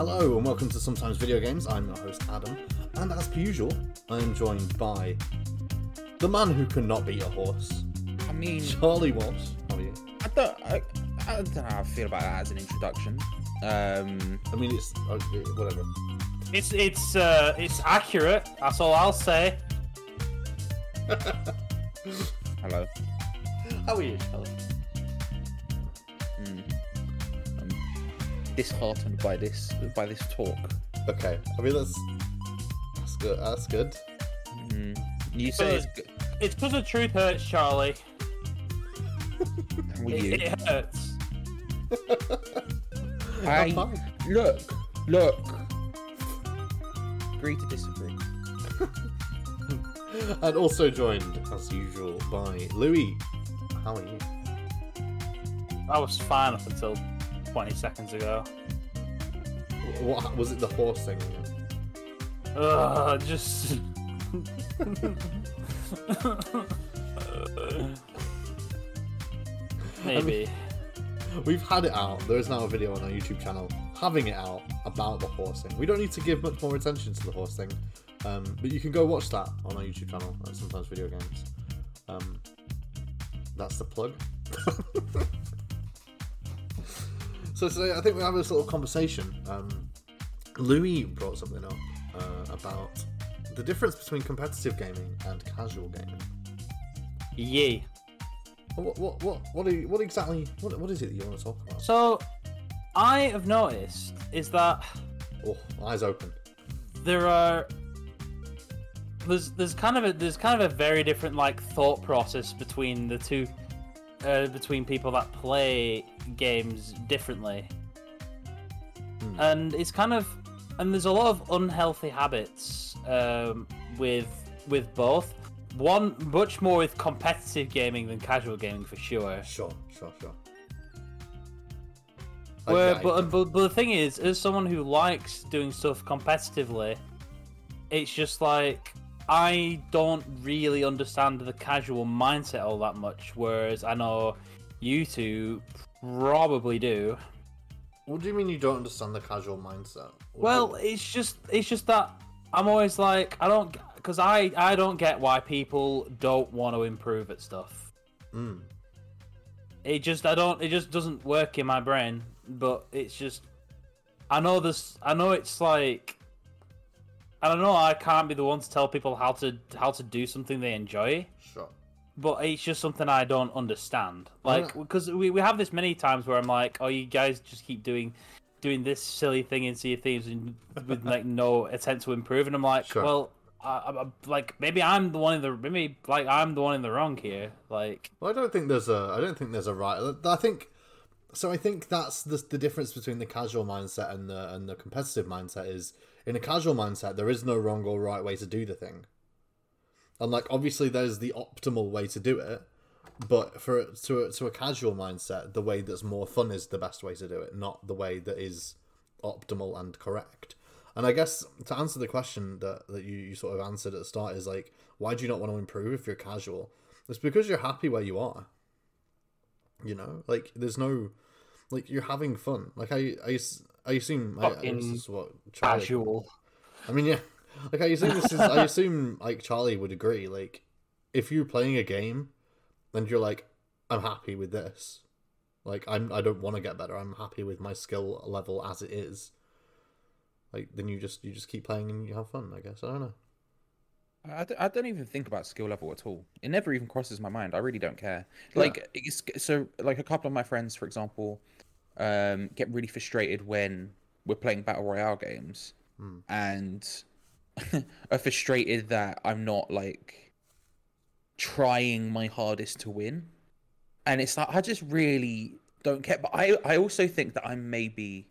Hello and welcome to Sometimes Video Games. I'm your host Adam, and as per usual, I am joined by the man who cannot beat a horse, I mean, Charlie Walsh. How are you? I don't, I, I don't know how I feel about that as an introduction. Um, I mean, it's uh, whatever. It's it's uh it's accurate. That's all I'll say. hello. How are you, Charlie? Disheartened by this by this talk. Okay, I mean that's that's good. That's good. Mm. You say it's Good. good. It's because the truth hurts, Charlie. Will It, you? it hurts. I- Look, look. Agree to disagree. And also joined, as usual, by Louis. How are you? I was fine up until 20 seconds ago. What was it? The horse thing? Ugh, just. Maybe. We've had it out. There is now a video on our YouTube channel having it out about the horse thing. We don't need to give much more attention to the horse thing, um, but you can go watch that on our YouTube channel. At Sometimes Video Games. Um, that's the plug. so today, I think we have this little conversation. Um, Louis brought something up uh, about the difference between competitive gaming and casual gaming. Yay. What what what what, you, what exactly what, what is it that you want to talk about? So, I have noticed is that Oh, eyes open. there are there's there's kind of a there's kind of a very different like thought process between the two uh, between people that play games differently Hmm. and it's kind of and there's a lot of unhealthy habits um, with with both one much more with competitive gaming than casual gaming for sure Sure, sure, sure. Where, but, but but the thing is, as someone who likes doing stuff competitively, it's just like I don't really understand the casual mindset all that much. Whereas I know you two probably do. what do you mean you don't understand the casual mindset? What- Well, it's just it's just that I'm always like I don't because I I don't get why people don't want to improve at stuff. Mm. it just I don't it just doesn't work in my brain. But it's just I know this I know it's like I don't know I can't be the one to tell people how to how to do something they enjoy. sure. But it's just something I don't understand. Mm. Like because we, we have this many times where I'm like, oh you guys just keep doing doing this silly thing in Sea of Thieves and with like no attempt to improve and I'm like, Sure. well I, I, I- like maybe I'm the one in the maybe like I'm the one in the wrong here. Like Well, I don't think there's a. I don't think there's a right. I think. So I think that's the the difference between the casual mindset and the and the competitive mindset is in a casual mindset there is no wrong or right way to do the thing. And like obviously there's the optimal way to do it, but for to to a casual mindset, the way that's more fun is the best way to do it, not the way that is optimal and correct. And I guess to answer the question that, that you, you sort of answered at the start is like, why do you not want to improve if you're casual? It's because you're happy where you are. You know, like there's no, like you're having fun. Like I, I, I assume I, I, Fucking this is what casual. I mean, yeah. Like I assume this is. I assume like Charlie would agree. Like, if you're playing a game, and you're like, I'm happy with this. Like I'm. I don't want to get better. I'm happy with my skill level as it is. Like then you just you just keep playing and you have fun. I guess I don't know. I don't, I don't even think about skill level at all. It never even crosses my mind. I really don't care. Like it's, so, like a couple of my friends, for example, um, get really frustrated when we're playing battle royale games, Hmm. and are frustrated that I'm not like trying my hardest to win. And it's like I just really don't care. But I, I also think that I'm maybe,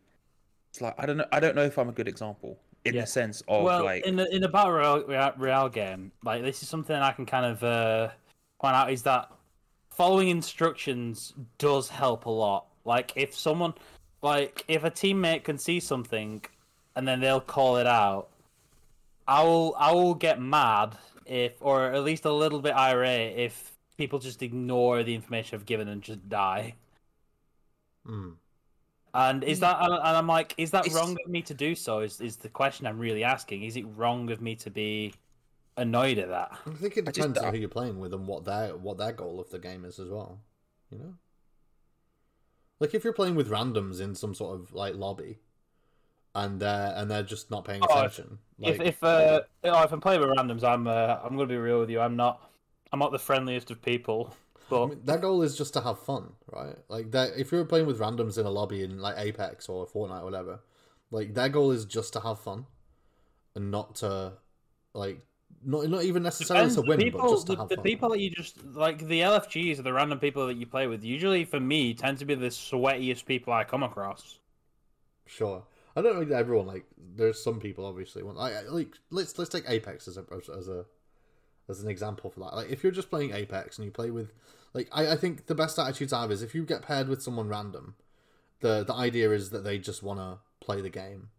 it's like I don't know. I don't know if I'm a good example in Yeah. the sense of well, like in the in the battle royale, royale, royale game, like this is something I can kind of uh, point out is that following instructions does help a lot. Like if someone, like if a teammate can see something, and then they'll call it out, I will I will get mad if, or at least a little bit irate if people just ignore the information I've given and just die. Mm. And is that and and I'm like, is that It's- wrong of me to do so? Is is the question I'm really asking? Is it wrong of me to be annoyed at that? I think it I just- depends on who you're playing with and what their what their goal of the game is as well. You know, like if you're playing with randoms in some sort of like lobby, and they're and they're just not paying Oh, if- attention. like, if if uh, if I'm playing with randoms, I'm uh, I'm gonna be real with you. I'm not I'm not the friendliest of people. But I mean, their goal is just to have fun, right? Like that. If you're playing with randoms in a lobby in like Apex or Fortnite or whatever, like their goal is just to have fun, and not to like not not even necessarily Depends. to win, people, but just to the, have the fun. people that you just like the LFGs are the random people that you play with. Usually, for me, tend to be the sweatiest people I come across. Sure. I don't think everyone like. There's some people obviously want like like let's let's take Apex as a as a as an example for that. Like if you're just playing Apex and you play with like I, I think the best attitude to have is if you get paired with someone random, the the idea is that they just want to play the game,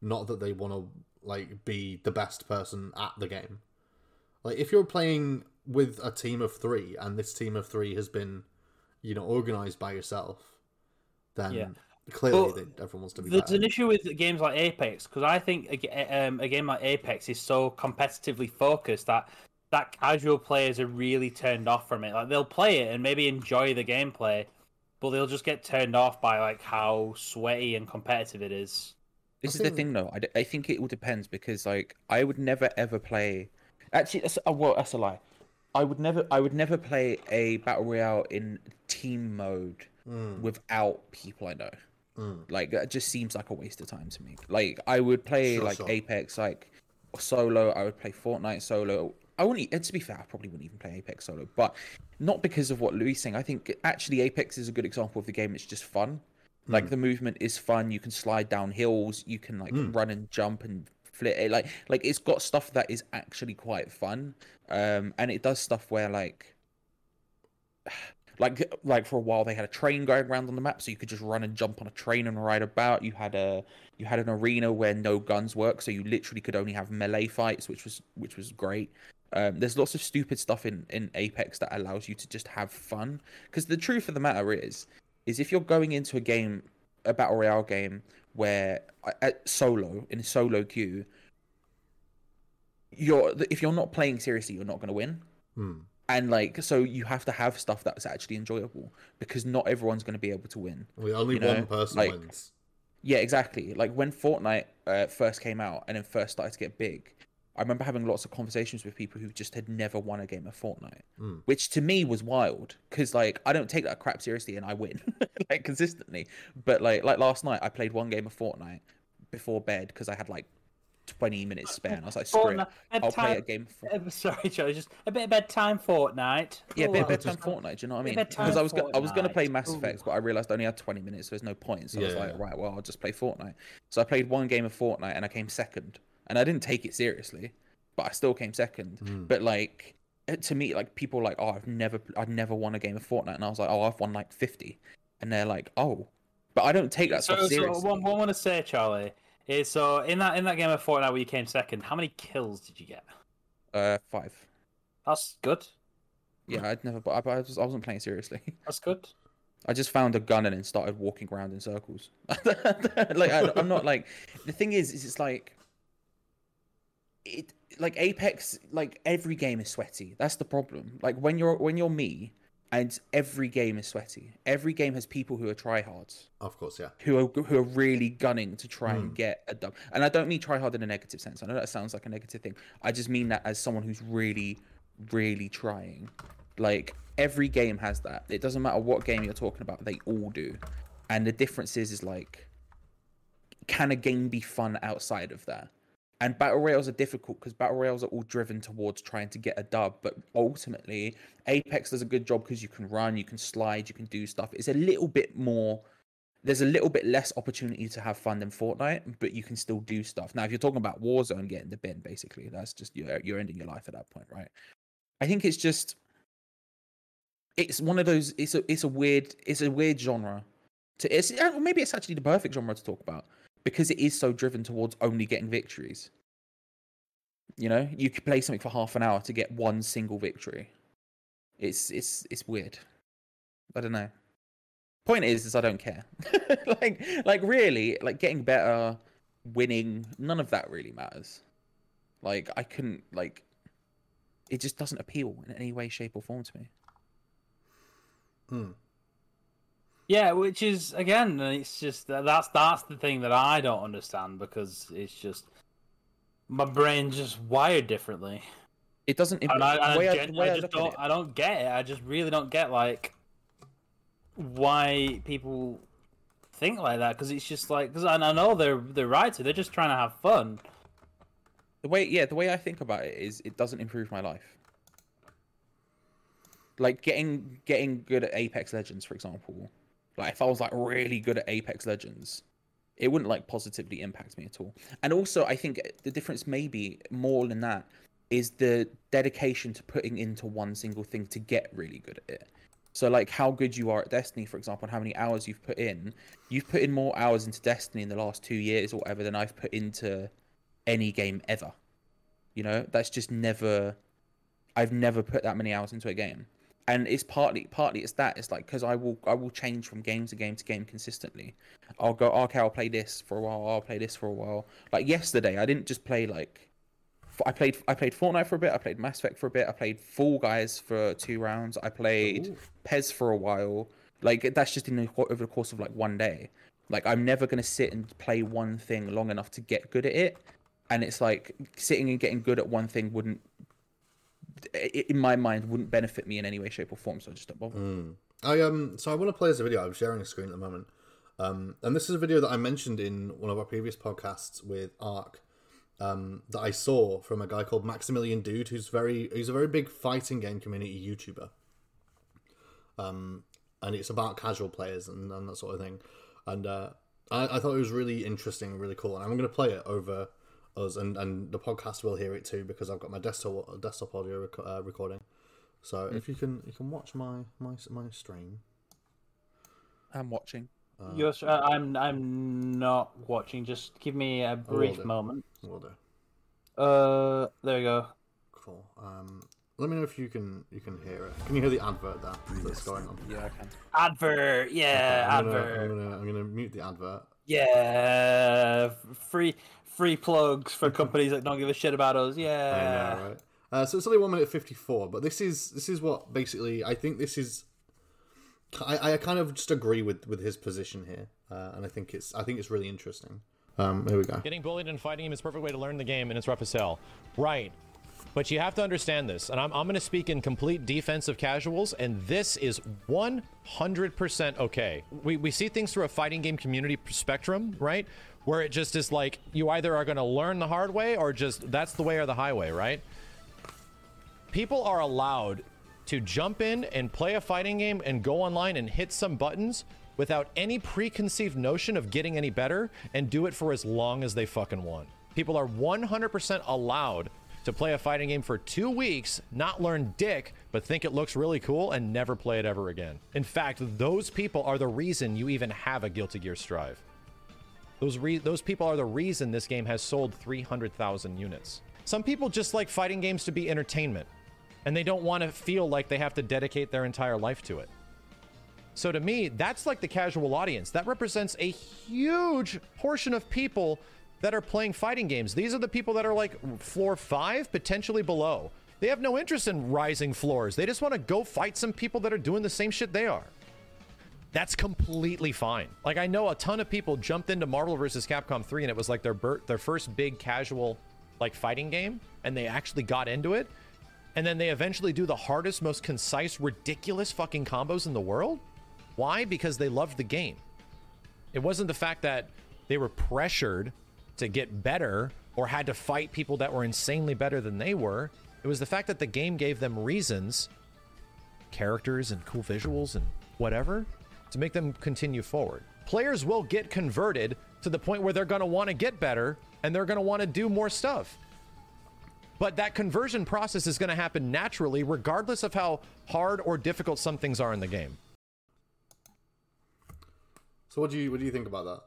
not that they want to like be the best person at the game. Like if you're playing with a team of three and this team of three has been, you know, organized by yourself, then Yeah. Clearly But they, everyone wants to be There's better. an issue with games like Apex because I think a, um, a game like Apex is so competitively focused that that casual players are really turned off from it. Like they'll play it and maybe enjoy the gameplay, but they'll just get turned off by like how sweaty and competitive it is. This I is the thing, though. I, d- I think it all depends because, like, I would never ever play. Actually, that's, uh, well, that's a lie. I would never. I would never play a battle royale in team mode Mm, without people I know. Mm. Like, that just seems like a waste of time to me. Like, I would play Sure, like sure. Apex, like solo. I would play Fortnite solo. I wouldn't. To be fair, I probably wouldn't even play Apex solo, but not because of what Louis is saying. I think actually Apex is a good example of the game. It's just fun. Like the movement is fun. You can slide down hills. You can like Mm. run and jump and flit. It, like like it's got stuff that is actually quite fun. Um, and it does stuff where like. Like, like for a while they had a train going around on the map, so you could just run and jump on a train and ride about. You had a, you had an arena where no guns work, so you literally could only have melee fights, which was which was great. Um, there's lots of stupid stuff in in Apex that allows you to just have fun. Because the truth of the matter is, is if you're going into a game, a battle royale game where uh, at solo in solo queue, you're if you're not playing seriously, you're not going to win. Mm. And like, so you have to have stuff that's actually enjoyable because not everyone's going to be able to win. We only You know, one person like- wins. Yeah, exactly. Like when Fortnite uh, first came out and then first started to get big, I remember having lots of conversations with people who just had never won a game of Fortnite, Mm. which to me was wild because like I don't take that crap seriously and I win like consistently. But like like last night, I played one game of Fortnite before bed because I had like twenty minutes span. I was like, screw it, I'll play a bedtime- game. Of... Uh, Sorry, Charlie, just a bit of bedtime Fortnite. Yeah, a bit of Ooh, bedtime just- Fortnite. Do you know what I mean? bit of Because I was go- I was gonna play Mass Ooh. Effect, but I realized I only had twenty minutes, so there's no point. So I was like, right, well, I'll just play Fortnite. So I played one game of Fortnite and I came second, and I didn't take it seriously, but I still came second. Mm. But like to me, like people were like, oh, I've never, I've never won a game of Fortnite, and I was like, oh, I've won like fifty, and they're like, oh, but I don't take that So, stuff so seriously. what, what I want to say, Charlie, is so in that in that game of Fortnite where you came second, how many kills did you get? Uh, five. That's good. Yeah, I'd never, but I, I, was, I wasn't playing seriously. That's good. I just found a gun and then started walking around in circles. like I, I'm not like the thing is, is it's like it like Apex. Like every game is sweaty. That's the problem. Like when you're when you're me, and every game is sweaty. Every game has people who are tryhards, Of course, yeah. who are who are really gunning to try Hmm. and get a dub. And I don't mean tryhard in a negative sense. I know that sounds like a negative thing. I just mean that as someone who's really, really trying. Like every game has that. It doesn't matter what game you're talking about. They all do. And the difference is, is like, can a game be fun outside of that? And battle royales are difficult because battle royales are all driven towards trying to get a dub. But ultimately, Apex does a good job because you can run, you can slide, you can do stuff. It's a little bit more. There's a little bit less opportunity to have fun than Fortnite, but you can still do stuff. Now, if you're talking about Warzone getting the bin, basically, that's just you're you're ending your life at that point, right? I think it's just it's one of those. It's a it's a weird it's a weird genre. To it's maybe it's actually the perfect genre to talk about because it is so driven towards only getting victories. You know, you could play something for half an hour to get one single victory. It's it's it's weird. I don't know. Point is, is I don't care. like, like really, like getting better, winning, none of that really matters. Like, I couldn't like. It just doesn't appeal in any way, shape, or form to me. Hmm. Yeah, which is again, it's just that's that's the thing that I don't understand because it's just my brain's just wired differently. It doesn't. And I, and the way I, gen- I I just don't. it- I don't get it. I just really don't get like why people think like that because it's just like because I know they're they're right to. They're just trying to have fun. The way, yeah, the way I think about it is, it doesn't improve my life. Like getting getting good at Apex Legends, for example. Like if I was like really good at Apex Legends, it wouldn't like positively impact me at all. And also, I think the difference maybe more than that is the dedication to putting into one single thing to get really good at it. So like how good you are at Destiny, for example, and how many hours you've put in. You've put in more hours into Destiny in the last two years or whatever than I've put into any game ever. You know, that's just never. I've never put that many hours into a game, and it's partly partly it's that it's like because I will I will change from game to game to game consistently. I'll go oh, okay, I'll play this for a while. I'll play this for a while. Like yesterday, I didn't just play like. I played I played Fortnite for a bit. I played Mass Effect for a bit. I played Fall Guys for two rounds. I played Ooh. Pez for a while. Like that's just in the, over the course of like one day. Like I'm never gonna sit and play one thing long enough to get good at it. And it's like sitting and getting good at one thing wouldn't, in my mind, wouldn't benefit me in any way, shape, or form. So I just don't bother. Mm. I um so I want to play this video. I'm sharing a screen at the moment. Um and this is a video that I mentioned in one of our previous podcasts with Ark. Um, that I saw from a guy called Maximilian Dood, who's very he's a very big fighting game community YouTuber. Um, and it's about casual players and, and that sort of thing. And uh, I, I thought it was really interesting, really cool. And I'm going to play it over us, and, and the podcast will hear it too because I've got my desktop desktop audio rec- uh, recording. So if you can you can watch my my my stream. I'm watching. Uh, You're, uh, I'm I'm not watching. Just give me a brief do. moment. will do. Uh, there we go. Cool. Um, let me know if you can you can hear it. Can you hear the advert there that's going on? Yeah, I can. Advert, yeah, I'm gonna, advert, I'm gonna I'm gonna mute the advert. Yeah. Free free plugs for companies that don't give a shit about us. I Yeah. know, right? Uh, so it's only one minute fifty four, but this is this is what basically I think this is. I, I kind of just agree with with his position here, uh, and I think it's I think it's really interesting. Um, here we go. Getting bullied and fighting him is a perfect way to learn the game, and it's rough as hell. Right. But you have to understand this, and I'm, I'm going to speak in complete defense of casuals, and this is 100% okay. We, we see things through a fighting game community spectrum, right? Where it just is like, you either are going to learn the hard way, or just that's the way or the highway, right? People are allowed to jump in and play a fighting game and go online and hit some buttons without any preconceived notion of getting any better and do it for as long as they fucking want. People are 100% allowed to play a fighting game for two weeks, not learn dick, but think it looks really cool and never play it ever again. In fact, those people are the reason you even have a Guilty Gear Strive. Those re- those people are the reason this game has sold 300,000 units. Some people just like fighting games to be entertainment, and they don't want to feel like they have to dedicate their entire life to it. So to me, that's like the casual audience. That represents a huge portion of people that are playing fighting games. These are the people that are like floor 5 potentially below. They have no interest in rising floors. They just want to go fight some people that are doing the same shit they are. That's completely fine. Like I know a ton of people jumped into Marvel vs. Capcom 3 and it was like their their first big casual like fighting game and they actually got into it. And then they eventually do the hardest, most concise, ridiculous fucking combos in the world. Why? Because they loved the game. It wasn't the fact that they were pressured to get better or had to fight people that were insanely better than they were. It was the fact that the game gave them reasons, characters and cool visuals and whatever, to make them continue forward. Players will get converted to the point where they're going to want to get better and they're going to want to do more stuff. But that conversion process is going to happen naturally, regardless of how hard or difficult some things are in the game. So what do you what do you think about that?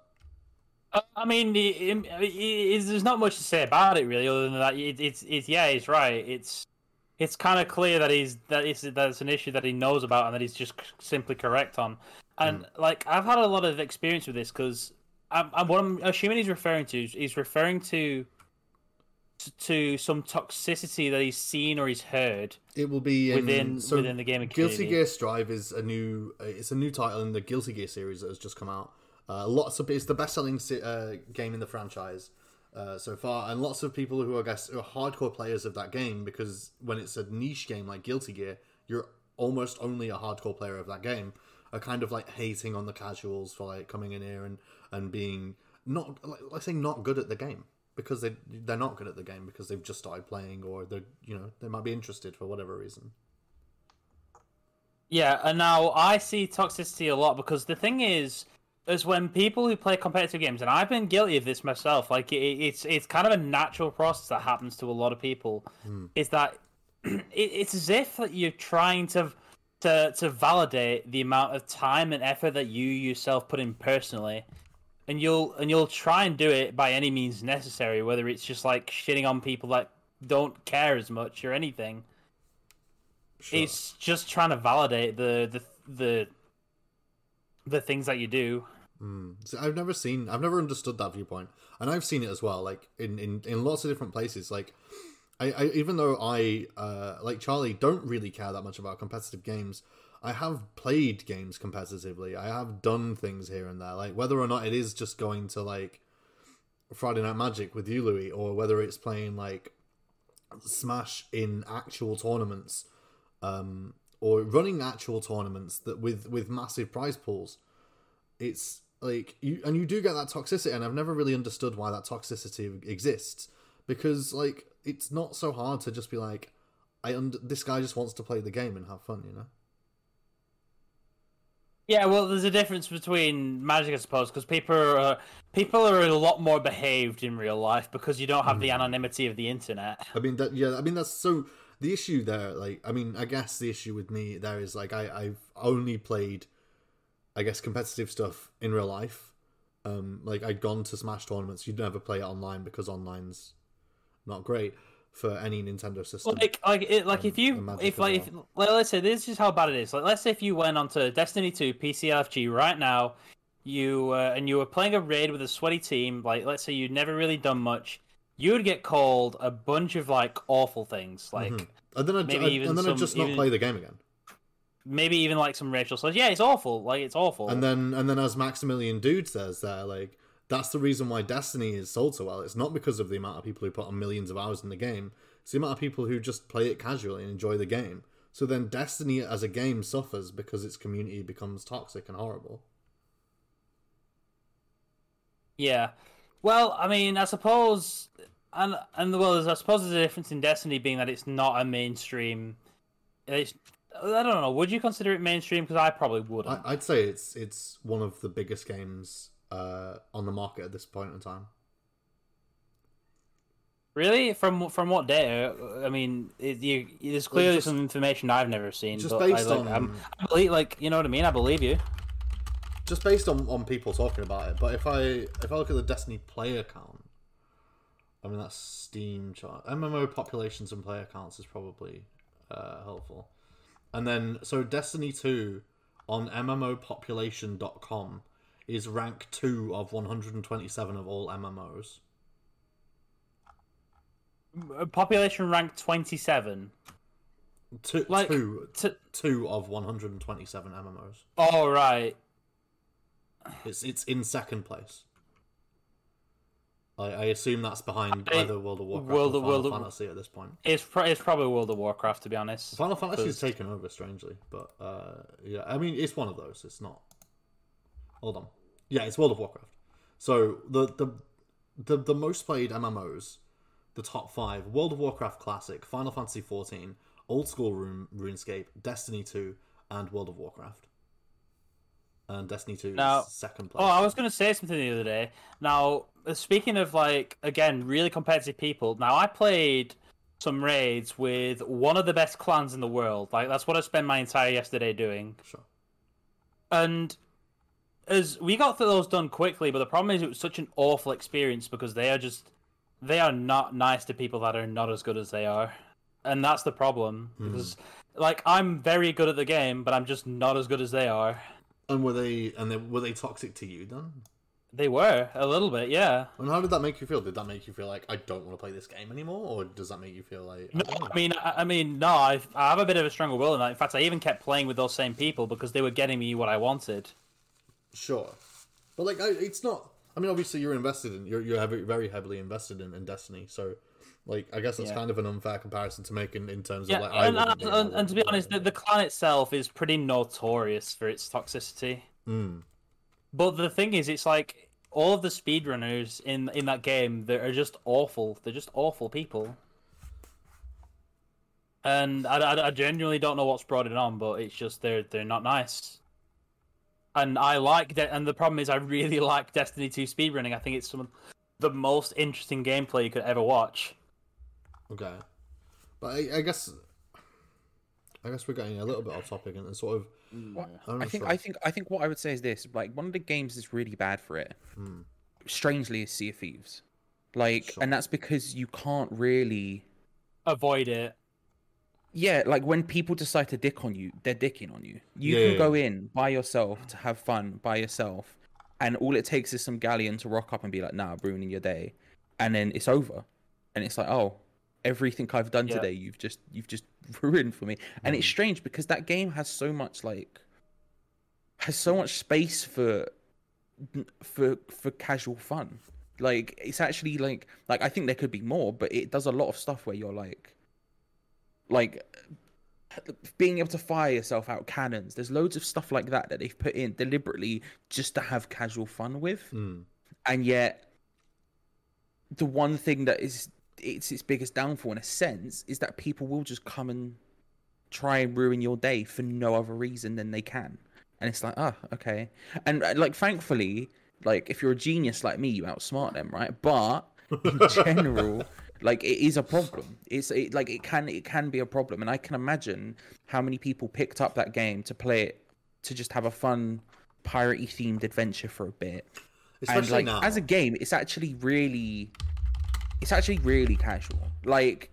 Uh, I mean, it, it, there's not much to say about it really, other than that. It, it's, it's, yeah, he's right. It's, it's kind of clear that he's that it's that it's an issue that he knows about and that he's just simply correct on. and like I've had a lot of experience with this because I'm, I'm, what I'm assuming he's referring to is he's referring to to some toxicity that he's seen or he's heard. It will be in, Within- so within the gaming Guilty. Gear Strive is a new. uh, It's a new title in the Guilty Gear series that has just come out. Uh, lots of it's the best-selling uh, game in the franchise uh, so far, and lots of people who I guess are hardcore players of that game because when it's a niche game like Guilty Gear, you're almost only a hardcore player of that game. Are kind of like hating on the casuals for like coming in here and and being not like, let's say not good at the game because they they're not good at the game because they've just started playing or they are you know they might be interested for whatever reason. Yeah, and now I see toxicity a lot because the thing is, is when people who play competitive games, and I've been guilty of this myself. Like it, it's it's kind of a natural process that happens to a lot of people. Hmm. Is that it, it's as if that you're trying to to to validate the amount of time and effort that you yourself put in personally, and you'll and you'll try and do it by any means necessary, whether it's just like shitting on people that don't care as much or anything. Sure. It's just trying to validate the the the the things that you do. See, I've never seen, I've never understood that viewpoint, and I've seen it as well, like in in, in lots of different places. Like, I, I even though I uh, like Charlie don't really care that much about competitive games, I have played games competitively. I have done things here and there, like whether or not it is just going to like Friday Night Magic with you, Louis, or whether it's playing like Smash in actual tournaments, um, or running actual tournaments that with with massive prize pools it's like you and you do get that toxicity and i've never really understood why that toxicity exists because like it's not so hard to just be like i under this guy just wants to play the game and have fun you know Yeah, well, there's a difference between Magic, I suppose, because people are uh, people are a lot more behaved in real life because you don't have the anonymity of the internet. i mean that yeah i mean that's so the issue there like i mean i guess the issue with me there is like i i've only played i guess competitive stuff in real life. Um like i'd gone to smash tournaments. You'd never play it online because online's not great for any nintendo system. Like, like, it, like if you, if like, if, like, let's say this is how bad it is. Like, let's say if you went onto Destiny Two PCLFG right now, you uh, and you were playing a raid with a sweaty team. Like, let's say you'd never really done much, you would get called a bunch of like awful things, like and then i'd, maybe I'd- even and then i'd just not even- play the game again maybe even like some racial slurs. Yeah, it's awful. Like, it's awful. And then and then as Maximilian Dood says there, like that's the reason why Destiny is sold so well. It's not because of the amount of people who put on millions of hours in the game. It's the amount of people who just play it casually and enjoy the game. So then Destiny as a game suffers because its community becomes toxic and horrible. Yeah. Well, I mean, I suppose, and and well, there's, I suppose there's a difference in Destiny being that it's not a mainstream. It's, I don't know. Would you consider it mainstream? Because I probably wouldn't. I, I'd say it's it's one of the biggest games uh, on the market at this point in time. Really, from from what data? I mean, it, you, there's clearly just- some information I've never seen. just but based I, like, on- I'm, I believe, like, you know what I mean. I believe you. Just based on, on people talking about it. But if I if I look at the Destiny player count, I mean that's Steam chart. MMO populations and player counts is probably uh, helpful. And then so Destiny 2 on mmopopulation.com is rank 2 of 127 of all MMOs. Uh, population rank twenty seven. Two, Like, two, to, two of 127 MMOs. oh right. It's it's in second place. I, I assume that's behind I- either World of Warcraft World or of- Final World of- Fantasy at this point. It's pro- it's probably World of Warcraft to be honest. Final Fantasy has 'Cause- taken over strangely, but uh, yeah, I mean it's one of those. It's not. Hold on, yeah, it's World of Warcraft. So the the the, the most played MMOs, the top five: World of Warcraft Classic, Final Fantasy XIV, Old School Rune, RuneScape, Destiny Two, and World of Warcraft. And Destiny Two Now- is second place. Oh, I was going to say something the other day. Now, speaking of like again, really competitive people. Now, I played some raids with one of the best clans in the world. Like that's what I spent my entire yesterday doing. Sure. And as we got through those done quickly, but the problem is it was such an awful experience because they are just they are not nice to people that are not as good as they are. And that's the problem. Hmm. Because like I'm very good at the game, but I'm just not as good as they are. And were they and they, were they toxic to you then? They were a little bit, yeah. And how did that make you feel? Did that make you feel like I don't want to play this game anymore, or does that make you feel like I No. I mean, I, I mean, no. I, I have a bit of a stronger will than that. In fact, I even kept playing with those same people because they were getting me what I wanted. Sure, but like I, it's not. I mean, obviously you're invested in you're you're very heavily invested in, in Destiny, so like I guess that's Yeah. kind of an unfair comparison to make in, in terms Yeah, of like and, and, and, and to be honest, the, the clan itself is pretty notorious for its toxicity. Mm. But the thing is, it's like all of the speedrunners in in that game that are just awful. They're just awful people. And I, I, I genuinely don't know what's brought it on, but it's just they're they're not nice. And I like that, and the problem is I really like Destiny 2 speedrunning. I think it's some of the most interesting gameplay you could ever watch. Okay, but I, I guess I guess we're getting a little bit off topic and, and sort of. Mm. What- I'm I think sure. I think I think what I would say is this: like one of the games that's really bad for it, hmm. strangely, is Sea of Thieves. Like, Sure. and that's because you can't really. Avoid it. Yeah, like when people decide to dick on you, they're dicking on you. You Yeah, can yeah, go in by yourself to have fun by yourself, and all it takes is some galleon to rock up and be like, "Nah, ruining your day," and then it's over, and it's like, "Oh, everything I've done Yeah. today, you've just you've just ruined for me." And it's strange because that game has so much like has so much space for for for casual fun. Like it's actually like like I think there could be more, but it does a lot of stuff where you're like like being able to fire yourself out cannons. There's loads of stuff like that that they've put in deliberately just to have casual fun with. Mm. And yet the one thing that is it's its biggest downfall in a sense is that people will just come and try and ruin your day for no other reason than they can. And it's like, oh, okay. And uh, like thankfully, like if you're a genius like me, you outsmart them, right? But in general, like it is a problem. It's it, like it can it can be a problem, and I can imagine how many people picked up that game to play it to just have a fun piratey themed adventure for a bit. and Especially like now. as a game, it's actually really, it's actually really casual. Like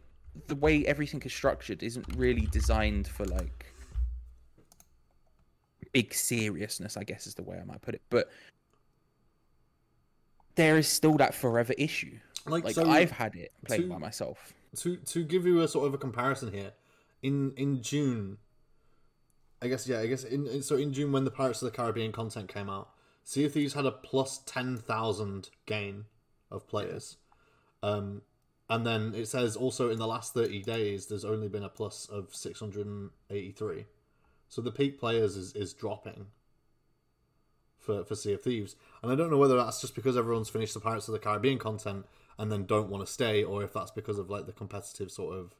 the way everything is structured isn't really designed for like big seriousness. I guess is the way I might put it, but there is still that forever issue. Like, Like so I've had it playing to- by myself. to to give you a sort of a comparison here, in in June, I guess yeah, I guess in, in so in June when the Pirates of the Caribbean content came out, Sea of Thieves had a plus ten thousand gain of players, um, and then it says also in the last thirty days there's only been a plus of six hundred and eighty three, so the peak players is is dropping. For, for Sea of Thieves, and I don't know whether that's just because everyone's finished the Pirates of the Caribbean content and then don't want to stay, or if that's because of like the competitive sort of.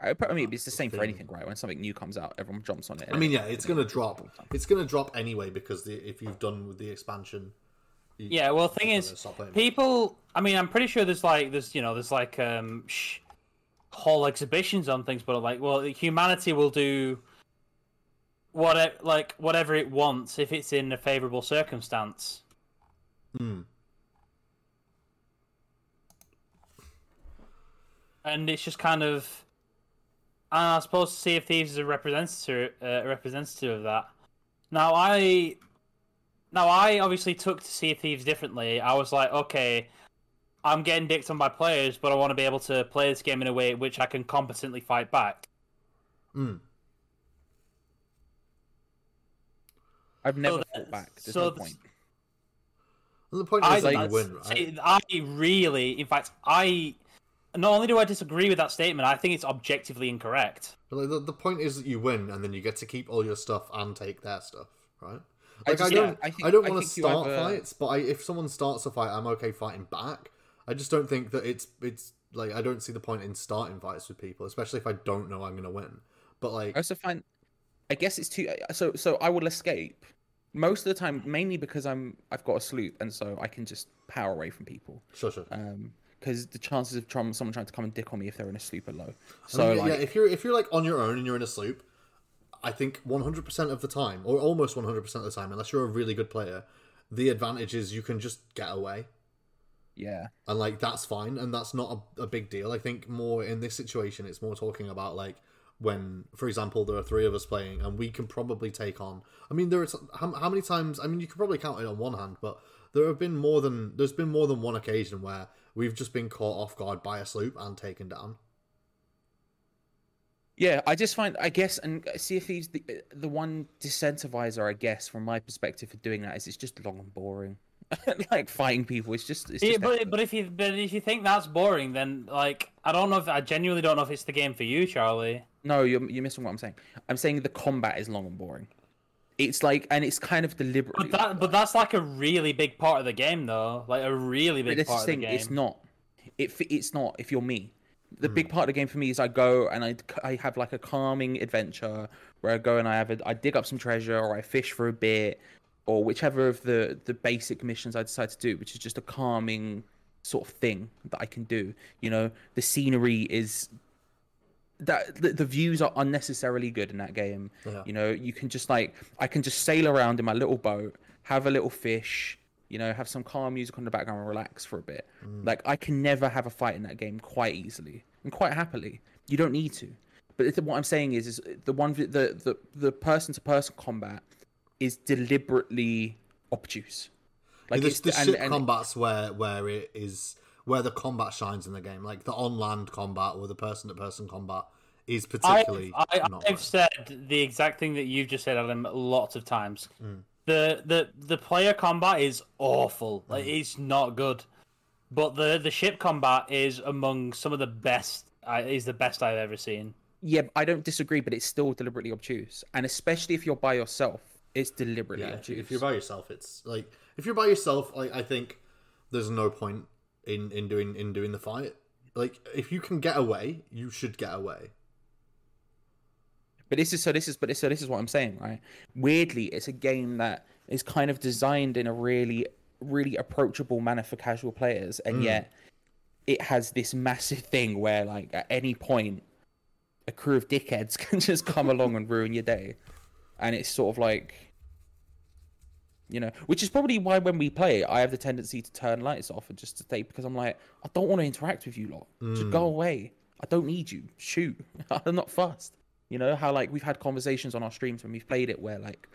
I, I mean, it's the same for anything, right? When something new comes out, everyone jumps on it. I mean, yeah, it's gonna drop. It's gonna drop anyway because the, if you've done with the expansion. Yeah, well, thing is, gonna stop playing. people. I mean, I'm pretty sure there's like there's you know there's like um sh- whole exhibitions on things, but like, well, humanity will do whatever like whatever it wants if it's in a favorable circumstance. Hmm. And it's just kind of, and I suppose Sea of Thieves is a representative, uh, a representative of that. Now I, now I obviously took to Sea of Thieves differently. I was like, okay, I'm getting dicked on by players, but I want to be able to play this game in a way which I can competently fight back. Mm. I've never that- fought back. There's so no th- point. And the point I is that you that's- win, right? I really, in fact, I not only do I disagree with that statement, I think it's objectively incorrect. But, like, the, the point is that you win, and then you get to keep all your stuff and take their stuff, right? I Like I, just- don't, yeah, I think- I don't want to start have a- fights, but I, if someone starts a fight, I'm okay fighting back. I just don't think that it's it's like I don't see the point in starting fights with people, especially if I don't know I'm gonna win. But like, I also find, I guess it's too. So so I will escape most of the time, mainly because I'm I've got a sloop, and so I can just power away from people. sure, sure. Um, because the chances of someone trying to come and dick on me if they're in a sloop are low. I So mean, like, yeah, if you're if you're like on your own and you're in a sloop, I think 100% of the time, or almost 100% of the time, unless you're a really good player, the advantage is you can just get away, yeah, and like that's fine, and that's not a, a big deal. I think more in this situation, it's more talking about like, when, for example, there are three of us playing and we can probably take on. I mean, there is how, how many times? I mean, you could probably count it on one hand, but there have been more than there's been more than one occasion where we've just been caught off guard by a sloop and taken down. Yeah, I just find, I guess, and uh, see if he's the uh, the one disincentivizer, I guess, from my perspective for doing that is it's just long and boring. like fighting people, it's just, it's Yeah, just but effort. but if you but if you think that's boring, then like I don't know if I genuinely don't know if it's the game for you, Charlie. no, you're you're missing what I'm saying. I'm saying the combat is long and boring. It's like, and it's kind of deliberate. But that but that's like a really big part of the game, though. Like a really big part of the game. it's not. It it's not. If you're me, the hmm. big part of the game for me is I go and I, I have like a calming adventure where I go and I have a, I dig up some treasure or I fish for a bit or whichever of the the basic missions I decide to do, which is just a calming sort of thing that I can do. You know, the scenery is that the, the views are unnecessarily good in that game. Yeah. You know, you can just like I can just sail around in my little boat, have a little fish, you know, have some calm music on the background and relax for a bit. Like I can never have a fight in that game quite easily and quite happily. You don't need to. But what I'm saying is, is the one the the the person to person combat is deliberately obtuse. Like There's it's the and- ship and- combats where where it is where the combat shines in the game, like the on land combat or the person to person combat is I've, particularly I, not. I've great. said the exact thing that you've just said, Adam, lots of times. Mm. The the the player combat is awful. Like Mm. it's not good. But the the ship combat is among some of the best. I is the best I've ever seen. Yeah, I don't disagree, but it's still deliberately obtuse, and especially if you're by yourself, it's deliberately Yeah, if, obtuse. you- if you're by yourself, it's like if you're by yourself, like I think there's no point in in doing in doing the fight. Like if you can get away, you should get away. But this is so. This is but this, so. This is what I'm saying, right? Weirdly, it's a game that is kind of designed in a really, really approachable manner for casual players, and mm. yet it has this massive thing where, like, at any point, a crew of dickheads can just come along and ruin your day, and it's sort of like, you know, which is probably why when we play, I have the tendency to turn lights off and just to stay because I'm like, I don't want to interact with you lot. Just go mm. away. I don't need you. Shoot. I'm not fussed. You know how like we've had conversations on our streams when we've played it where like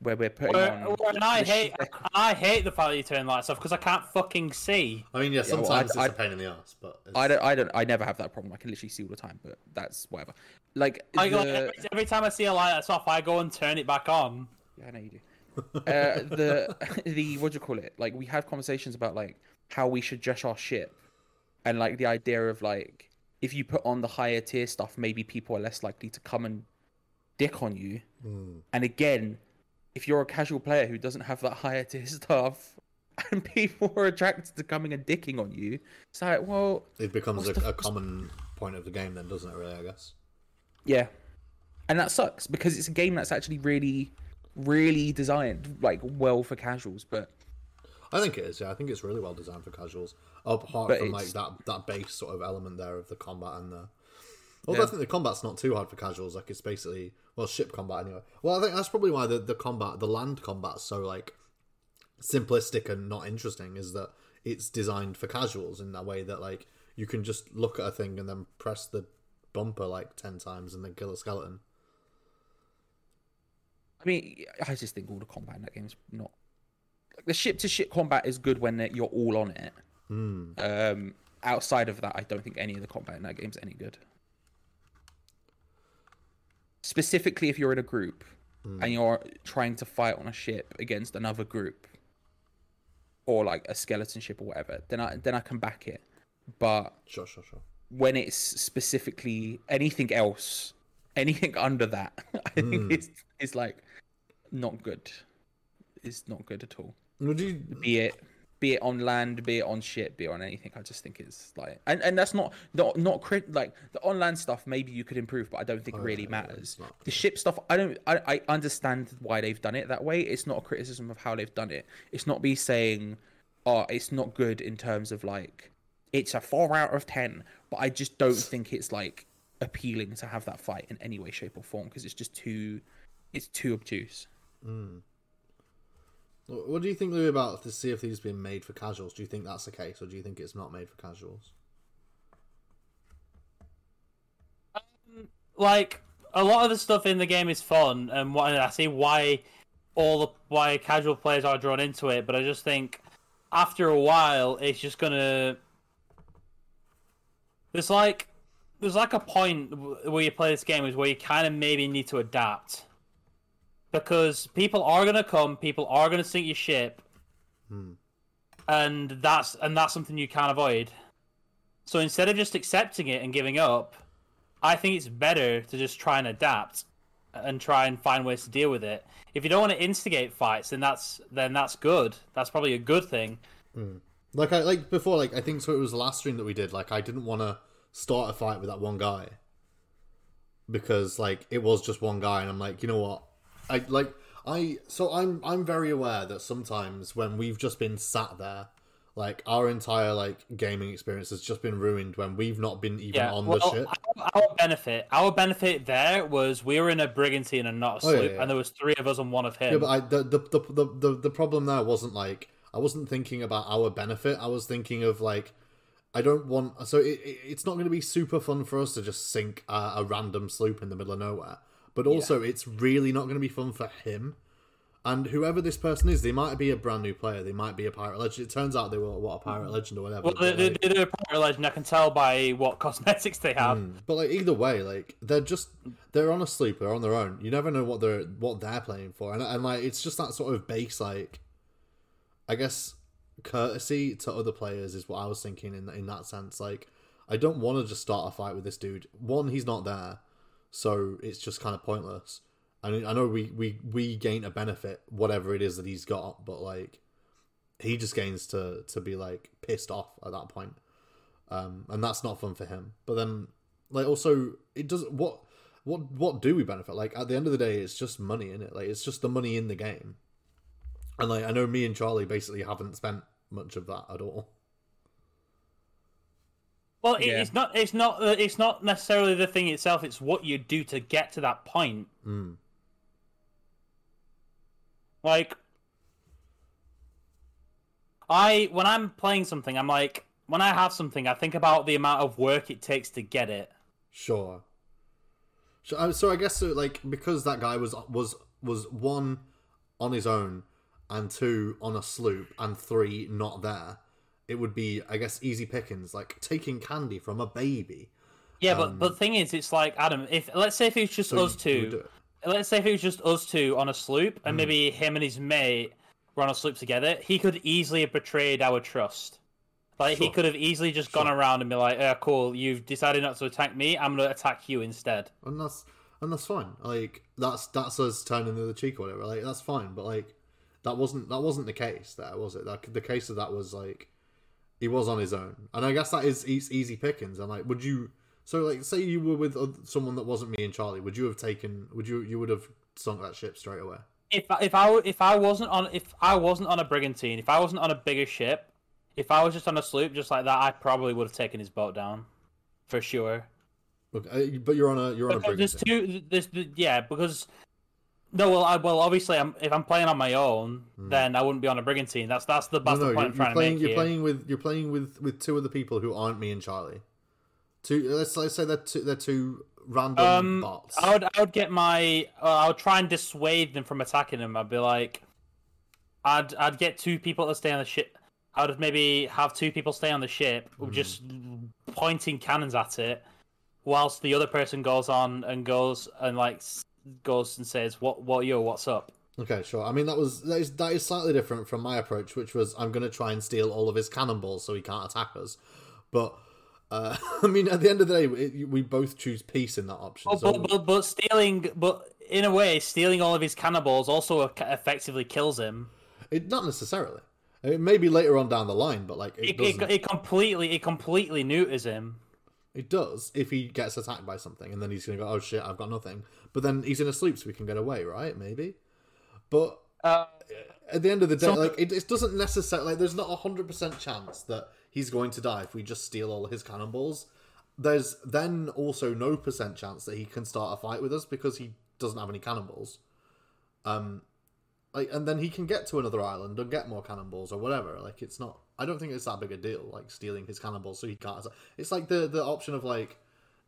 where we're putting Where, on. where- and I hate I hate the fact that you turn lights off because I can't fucking see. I mean, yeah, well, sometimes I- it's a pain in the ass, but it's, I don't. I don't. I never have that problem. I can literally see all the time, but that's whatever. Like, I, the... like, every, every time I see a light that's off, I go and turn it back on. Yeah, I know you do. uh, the the what do you call it? Like we have conversations about like how we should dress our ship, and like the idea of like if you put on the higher tier stuff, maybe people are less likely to come and dick on you. Hmm. And again, if you're a casual player who doesn't have that higher tier stuff, and people are attracted to coming and dicking on you, it's like, well, it becomes a, the a common point of the game, then, doesn't it? Really, I guess. Yeah. And that sucks because it's a game that's actually really, really designed like well for casuals, but I think it is. Yeah, I think it's really well designed for casuals. Apart But from like it's- that that base sort of element there of the combat and the. Although Yeah. I think the combat's not too hard for casuals. Like it's basically well ship combat anyway. Well, I think that's probably why the the combat, the land combat's so like simplistic and not interesting. Is that it's designed for casuals in that way that like you can just look at a thing and then press the bumper like ten times and then kill a skeleton. I mean, I just think all the combat in that game's not. The ship to ship combat is good when you're all on it. Hmm. Um, outside of that, I don't think any of the combat in that game's any good. Specifically, if you're in a group hmm. and you're trying to fight on a ship against another group, or like a skeleton ship or whatever, then I then I can back it. But Sure, sure, sure. when it's specifically anything else, anything under that, I think hmm. it's it's like not good. It's not good at all. Would you? Be it be it on land, be it on ship, be it on anything. I just think it's like and, and that's not not not crit like the on land stuff maybe you could improve, but I don't think it really Oh, yeah, matters. The ship stuff I don't I, I understand why they've done it that way. It's not a criticism of how they've done it. It's not me saying oh it's not good in terms of like it's a four out of ten, but I just don't think it's like appealing to have that fight in any way, shape, or form because it's just too, it's too obtuse. Mm. What do you think, Louis, about the Sea of Thieves being made for casuals? Do you think that's the case, or do you think it's not made for casuals? Um, like a lot of the stuff in the game is fun, and what I see why all the why casual players are drawn into it. But I just think after a while, it's just gonna. There's like there's like a point where you play this game is where you kind of maybe need to adapt because people are gonna come, people are gonna sink your ship, hmm. and that's and that's something you can't avoid. So instead of just accepting it and giving up, I think it's better to just try and adapt and try and find ways to deal with it. If you don't want to instigate fights, then that's then that's good. That's probably a good thing. Hmm. Like I like before, like I think so. It was the last stream that we did. Like I didn't want to start a fight with that one guy because like it was just one guy, and I'm like, you know what? I like I so I'm I'm very aware that sometimes when we've just been sat there, like our entire like gaming experience has just been ruined when we've not been even Yeah. on well, the ship. Our, our benefit, our benefit there was we were in a brigantine and not a Oh, yeah, sloop, yeah. and there was three of us and one of him. Yeah, but I the, the the the the the problem there wasn't like I wasn't thinking about our benefit. I was thinking of like I don't want so it, it, it's not going to be super fun for us to just sink a, a random sloop in the middle of nowhere. But also, it's really not going to be fun for him. And whoever this person is, they might be a brand new player. They might be a pirate legend. It turns out they were what a pirate mm. legend or whatever. well, they, but, they, like- they're a pirate legend. I can tell by what cosmetics they have. Mm, but like either way, like they're just they're on a sleeper on their own. You never know what they're what they're playing for, and and like it's just that sort of base like, I guess courtesy to other players is what I was thinking in in that sense. Like I don't want to just start a fight with this dude. One, he's not there, so it's just kind of pointless. I mean, I know we we we gain a benefit whatever it is that he's got, but like he just gains to to be like pissed off at that point um, and that's not fun for him. But then, like, also, it does what what what do we benefit? Like, at the end of the day, it's just money in it. Like, it's just the money in the game. And like, I know me and Charlie basically haven't spent much of that at all. Well, Yeah. it's not. It's not. uh, It's not necessarily the thing itself. It's what you do to get to that point. Mm. Like, I when I'm playing something, I'm like, when I have something, I think about the amount of work it takes to get it. Sure. So, uh, so I guess so, like because that guy was was was one on his own, and two on a sloop, and three not there. It would be, I guess, easy pickings, like taking candy from a baby. Yeah, but but the thing is, it's like Adam. If let's say if it was just Um, So us you- you would two, let's say if it was just us two on a sloop, and maybe him and his mate were on a sloop together, he could easily have betrayed our trust. Like he could have easily just gone around and be like, "Yeah, cool. You've decided not to attack me. I'm gonna attack you instead." and that's and that's fine. Like that's that's us turning the other cheek or whatever. Like that's fine. But like that wasn't that wasn't the case there, was it? That the case of that was like he was on his own, and I guess that is eas- easy pickings. And like, would you? So like, say you were with someone that wasn't me and Charlie, would you have taken? Would you you would have sunk that ship straight away? If if I if I wasn't on if I wasn't on a brigantine, if I wasn't on a bigger ship, if I was just on a sloop just like that, I probably would have taken his boat down, for sure. Look, uh, but you're on a you're on a Because there's two. There's the- yeah because. No, well, I, well, obviously, I'm, if I'm playing on my own, then I wouldn't be on a brigantine. That's that's the that's Hmm. no, the no, point you're, I'm trying playing. to make You're here. playing with you're playing with with two other people who aren't me and Charlie. Two. Let's let's say they're two. They're two random Um, bots. I would I would get my uh, I would try and dissuade them from attacking him. I'd be like, I'd I'd get two people to stay on the ship. I would maybe have two people stay on the ship, Hmm. just pointing cannons at it, whilst the other person goes on and goes and like goes and says, "What what yo what's up?" Okay, sure. I mean, that was that is that is slightly different from my approach, which was I'm going to try and steal all of his cannonballs so he can't attack us. But uh, I mean, at the end of the day, we, we both choose peace in that option. But, so but, but but stealing, but in a way, stealing all of his cannonballs also effectively kills him. it not necessarily. It may be later on down the line, but like it, It, it, it completely it completely neuters him. It does if he gets attacked by something, and then he's going to go, "Oh shit, I've got nothing." But then he's in a sleep, so we can get away, right? Maybe. But Uh, at the end of the day, So- like it, it doesn't necessarily like there's not a hundred percent chance that he's going to die if we just steal all his cannonballs. There's then also no percent chance that he can start a fight with us because he doesn't have any cannonballs. Um, like and then he can get to another island and get more cannonballs or whatever. Like it's not. I don't think it's that big a deal. Like stealing his cannonballs so he can't. It's like the the option of like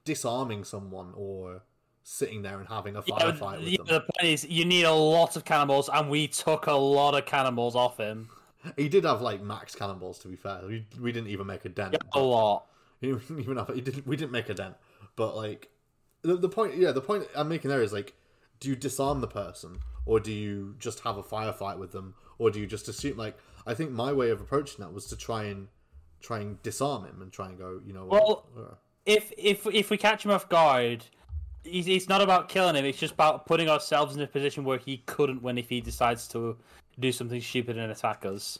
disarming someone or sitting there and having a Yeah, firefight with yeah, them. the point is, you need a lot of cannonballs, and we took a lot of cannonballs off him. He did have like max cannonballs. To be fair, we, we didn't even make a dent. A but- lot. He didn't even have. He didn't. We didn't make a dent. But like, the the point. Yeah, the point I'm making there is like, do you disarm the person, or do you just have a firefight with them, or do you just assume? Like, I think my way of approaching that was to try and try and disarm him and try and go. You know. Well, uh, If if if we catch him off guard, it's, it's not about killing him. It's just about putting ourselves in a position where he couldn't win if he decides to do something stupid and attack us.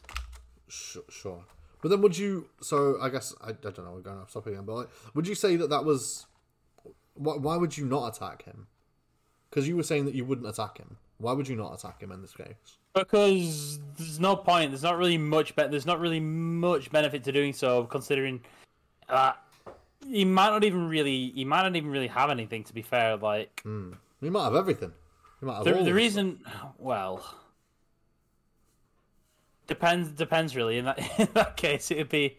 Sh- sure. But then would you? So I guess I, I don't know. We're going off topic again, but like, would you say that that was? Why, why would you not attack him? Because you were saying that you wouldn't attack him. Why would you not attack him in this case? Because there's no point. There's not really much. Be- there's not really much benefit to doing so, considering that he might not even really. He might not even really have anything. To be fair, like hmm. He might have everything. He might have the, the reason. Well, depends. Depends really. In that in that case, it'd be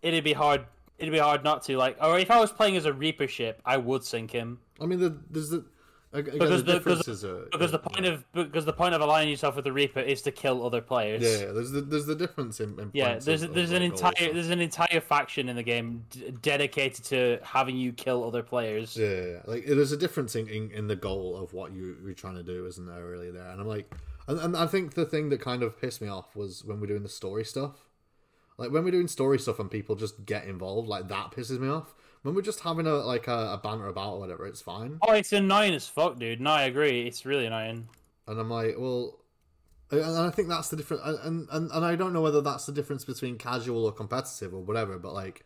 it'd be hard. It'd be hard not to like. Or if I was playing as a Reaper ship, I would sink him. I mean, the, there's the again, Because the the, because, differences are because the point of because the point of aligning yourself with the Reaper is to kill other players. yeah, yeah, there's the there's the difference in, in Yeah, there's of- of, there's an like, goals. entire there's an entire faction in the game d- dedicated to having you kill other players. Yeah, yeah, yeah. like there's a difference in, in, in the goal of what you you're trying to do, isn't there? Really, there, and I'm like, and, and I think the thing that kind of pissed me off was when we're doing the story stuff. Like when we're doing story stuff and people just get involved, like that pisses me off. When we're just having a like a, a banter about or whatever, it's fine. Oh, it's annoying as fuck, dude. No, I agree. It's really annoying. And I'm like, well, and I think that's the difference. And, and and I don't know whether that's the difference between casual or competitive or whatever. But like,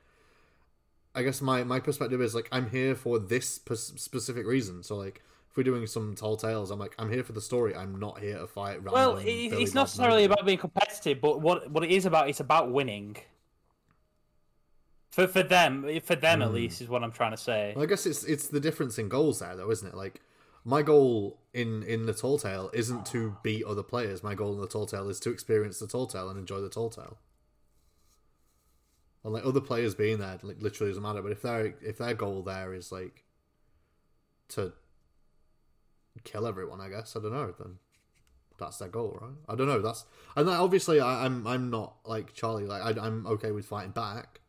I guess my my perspective is like I'm here for this specific reason. So like, if we're doing some tall tales, I'm like I'm here for the story. I'm not here to fight. Well, it, it's not necessarily about being competitive, but what what it is about, it's about winning. For for them, for them Hmm. at least, is what I'm trying to say. Well, I guess it's it's the difference in goals there, though, isn't it? Like my goal in in the tall tale isn't to beat other players. My goal in the tall tale is to experience the tall tale and enjoy the tall tale. And like other players being there, like literally doesn't matter. But if their if their goal there is like to kill everyone, I guess I don't know. Then that's their goal, right? I don't know. That's and like, obviously I, I'm I'm not like Charlie. Like I, I'm okay with fighting back.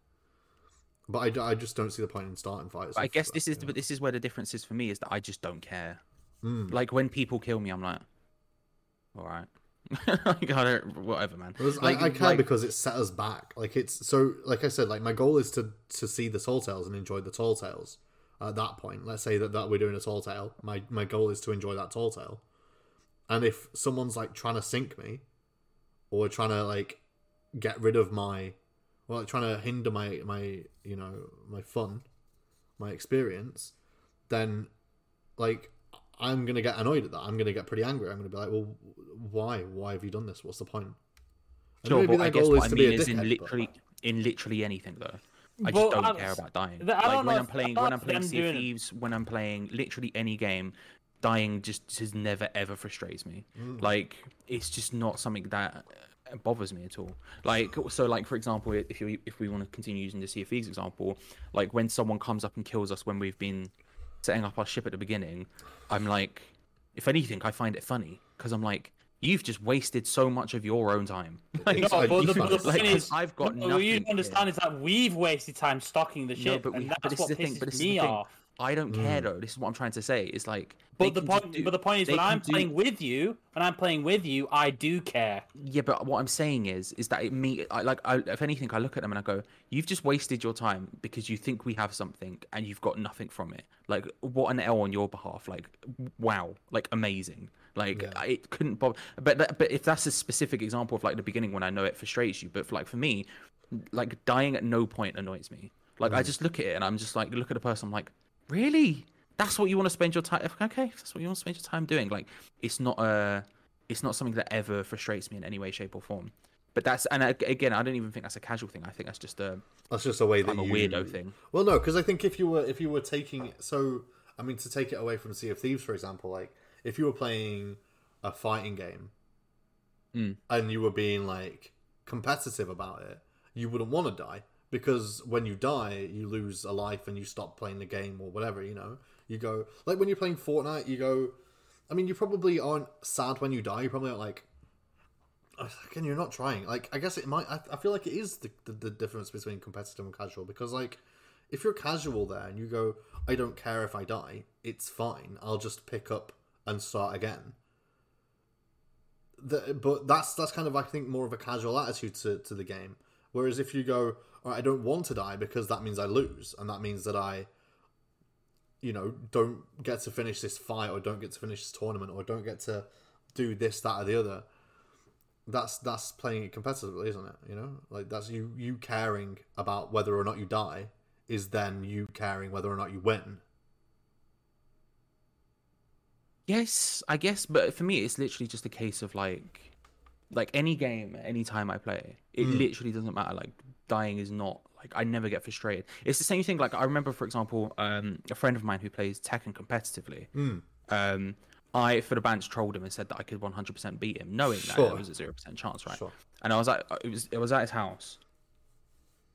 But I, I just don't see the point in starting fights. But I guess this is yeah. but this is where the difference is for me is that I just don't care. Mm. Like when people kill me, I'm like, all right, like, I don't, whatever, man. Like, I, I can like- because it set us back. Like it's so like I said, like my goal is to to see the tall tales and enjoy the tall tales. At that point, let's say that, that we're doing a tall tale. My my goal is to enjoy that tall tale. And if someone's like trying to sink me, or trying to like get rid of my, well, like trying to hinder my my you know my fun, my experience, then like I'm gonna get annoyed at that. I'm gonna get pretty angry. I'm gonna be like, well, why? Why have you done this? What's the point? And Sure, maybe but their I guess goal what I is to be a mean is in dickhead, but- literally in literally anything though. I just Well, don't I- care about dying. I Like when I'm playing when I'm playing Sea of doing it- Thieves, when I'm playing literally any game, dying just just never ever frustrates me. Mm. Like it's just not something that bothers me at all. Like so, like for example, if you if we want to continue using the Sea of Thieves example, like when someone comes up and kills us when we've been setting up our ship at the beginning, I'm like, if anything, I find it funny because I'm like. You've just wasted so much of your own time. Like, No, No, but the, you- the like, is, I've got what nothing. you don't understand is that we've wasted time stocking the No, ship, but we and have, but that's what thing. pisses But this is me off. I don't care though. This is what I'm trying to say. It's like. But the point, do- but the point is, when I'm do- playing with you, when I'm playing with you, I do care. Yeah, but what I'm saying is, is that it me, I like, I, if anything, I look at them and I go, "You've just wasted your time because you think we have something and you've got nothing from it. Like, what an L on your behalf. Like, wow, like amazing. Like, Yeah. I- it couldn't bother. But that- but if that's a specific example of like the beginning when I know it frustrates you, but for, like for me, like dying at no point annoys me. Like, Mm. I just look at it and I'm just like, look at the person. I'm like, really? That's what you want to spend your time? Okay, that's what you want to spend your time doing. Like, it's not a it's not something that ever frustrates me in any way, shape, or form. But that's and again, I don't even think that's a casual thing. I think that's just a That's just a way that I'm a you... weirdo thing. Well, no, because I think if you were if you were taking so I mean to take it away from Sea of Thieves, for example, like if you were playing a fighting game Mm. and you were being like competitive about it, you wouldn't want to die because when you die, you lose a life and you stop playing the game or whatever. You know, You go like when you're playing Fortnite, you go. I mean, you probably aren't sad when you die. You probably aren't like. Oh, again, you're not trying. Like, I guess it might. I, I feel like it is the, the the difference between competitive and casual because like, if you're casual there and you go, I don't care if I die, it's fine. I'll just pick up and start again. The, but that's that's kind of I think more of a casual attitude to, to the game. Whereas if you go, Right, I don't want to die because that means I lose, and that means that I, you know, don't get to finish this fight or don't get to finish this tournament or don't get to do this, that, or the other. That's that's playing it competitively, isn't it? You know, like that's you you caring about whether or not you die is then you caring whether or not you win. Yes, I guess, but for me, it's literally just a case of like, like any game, any time I play, it hmm. literally doesn't matter. Like dying is not like I never get frustrated. It's the same thing. Like I remember, for example, um, a friend of mine who plays Tekken competitively. Um, I for the bands trolled him and said that I could 100% beat him, knowing that Sure. there was a zero percent chance, right? Sure. And I was at it was it was at his house,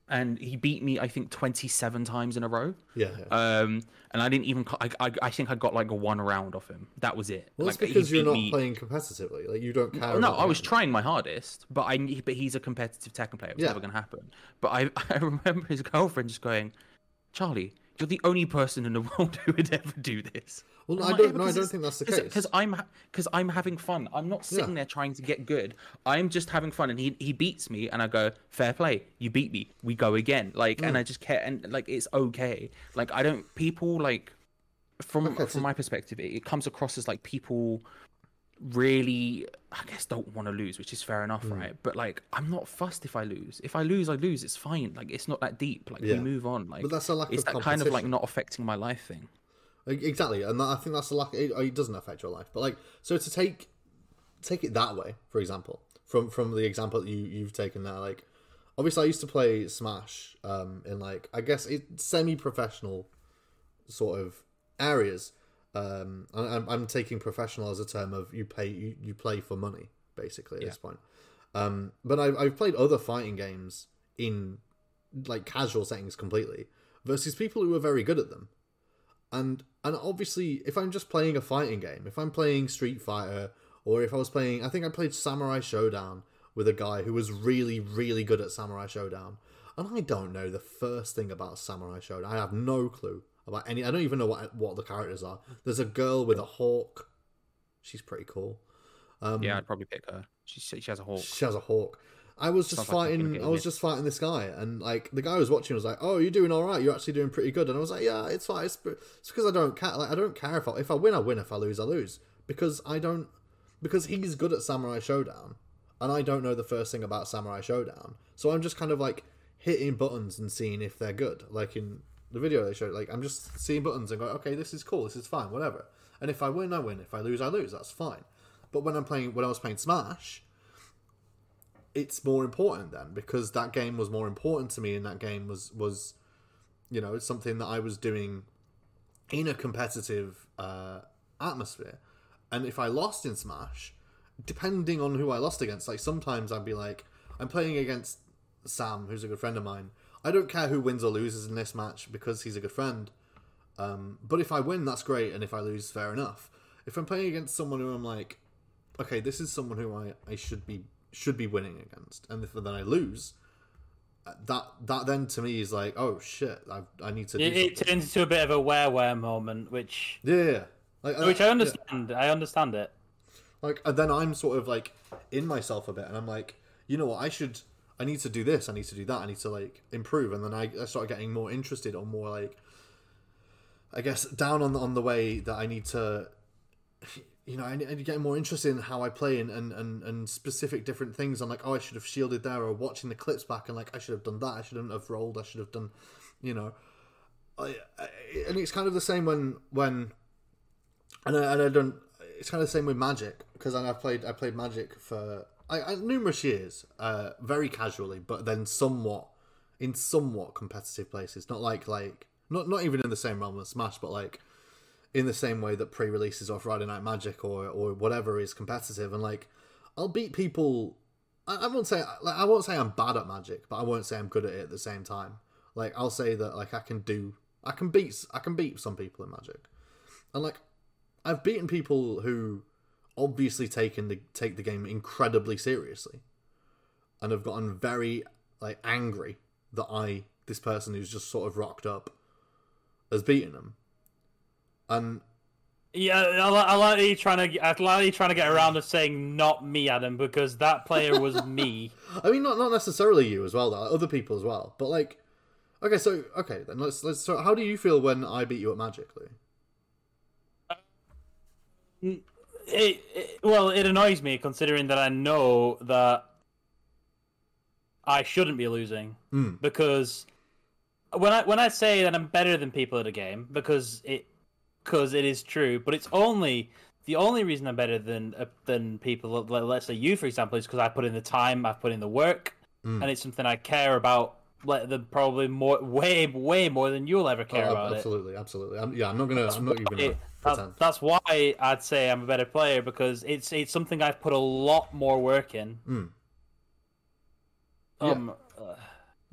and he beat me I think 27 times in a row. Yeah. yeah. Um, and I didn't even. I, I, I think I got like a one round off him. That was it. well, like, it's because you're not me- playing competitively. Like you don't care. No, I was trying my hardest, but I but he's a competitive Tekken player. It was Yeah. never going to happen. But I I remember his girlfriend just going, Charlie, you're the only person in the world who would ever do this. Well, I'm I don't. "Yeah, No, I don't think that's the Cause, case. Because I'm because I'm having fun. I'm not sitting Yeah. there trying to get good. I'm just having fun, and he he beats me, and I go fair play. You beat me. We go again. Like, Mm. and I just care, and like it's okay. Like I don't people like from Okay, so- from my perspective, it, it comes across as like people really i guess don't want to lose which is fair enough Hmm. right? But like i'm not fussed if i lose. If i lose i lose. It's fine. Like it's not that deep. Like Yeah. we move on. Like but that's a lack it's of that kind of like not affecting my life thing. Exactly, and that, I think that's a lack. It, it doesn't affect your life, but like, so to take take it that way, for example, from from the example that you you've taken there, like, obviously I used to play Smash, um, in like I guess it semi professional sort of areas. Um, I'm I'm taking professional as a term of you pay you, you play for money basically at this point. Um, but I've I've played other fighting games in like casual settings completely versus people who are very good at them. And and obviously if i'm just playing a fighting game if i'm playing street fighter or if i was playing i think i played samurai shodown with a guy who was really really good at samurai shodown. And i don't know the first thing about samurai shodown. I have no clue about any i don't even know what what the characters are there's a girl with a hawk she's pretty cool Um, yeah i'd probably pick her she, she has a hawk she has a hawk. I was just Sounds fighting. game, I was just fighting this guy, and like the guy I was watching was like, "Oh, you're doing all right. You're actually doing pretty good." And I was like, "Yeah, it's fine. It's, it's because I don't care. Like I don't care if I, if I win, I win. If I lose, I lose. Because I don't. Because he's good at Samurai Shodown, and I don't know the first thing about Samurai Shodown. So I'm just kind of like hitting buttons and seeing if they're good. Like in the video they showed, like I'm just seeing buttons and going, "Okay, this is cool. This is fine. Whatever." And if I win, I win. If I lose, I lose. That's fine. But when I'm playing, when I was playing Smash, it's more important then because that game was more important to me and that game was was you know something that i was doing in a competitive uh, atmosphere and if i lost in smash depending on who i lost against like sometimes i'd be like i'm playing against sam who's a good friend of mine i don't care who wins or loses in this match because he's a good friend um, but if i win that's great and if i lose fair enough if i'm playing against someone who i'm like okay, this is someone who I, I should be should be winning against, and if then I lose, uh, that that then to me is like, oh shit, I I need to do It, it turns into a bit of a where where moment, which Yeah, yeah, yeah. Like, uh, which I yeah. understand. I understand it. Like, and then I'm sort of like in myself a bit, and I'm like, you know what, I should, I need to do this, I need to do that, I need to like improve, and then I, I start getting more interested or more like, I guess down on the, on the way that I need to, you know, I need to get more interested in how I play and, and, and, and specific different things. I'm like, oh, I should have shielded there, or watching the clips back, and like, I should have done that, I shouldn't have rolled, I should have done, you know, I, I, and it's kind of the same when when and I, and I don't. It's kind of the same with Magic because I've played I played Magic for I, I, numerous years, uh, very casually, but then somewhat in somewhat competitive places. Not like like not not even in the same realm as Smash, but like in the same way that pre-releases of Friday Night Magic or or whatever is competitive. And like I'll beat people. I, I won't say like I won't say I'm bad at Magic, but I won't say I'm good at it at the same time. Like I'll say that like I can do I can beat I can beat some people in Magic and like I've beaten people who obviously taken the take the game incredibly seriously, and have gotten very like angry that I this person who's just sort of rocked up has beaten them, and Yeah, I, li- I like you trying to. I like you trying to get around to saying not me, Adam, because that player was me. I mean, not not necessarily you as well, though. Other people as well. But like, okay, so okay, then let's let's. So, how do you feel when I beat you at Magic, Lee? It, it, well, it annoys me considering that I know that I shouldn't be losing Mm. because when I when I say that I'm better than people at a game because it because it is true, but it's only the only reason I'm better than uh, than people. like, Let's say you, for example, is because I put in the time, I've put in the work, Mm. and it's something I care about. Like the probably more, way, way more than you'll ever care Oh, about it. absolutely, absolutely. I'm, yeah, I'm not gonna. I'm not even gonna It- that- that's why I'd say I'm a better player because it's it's something I've put a lot more work in. Mm. Um, uh,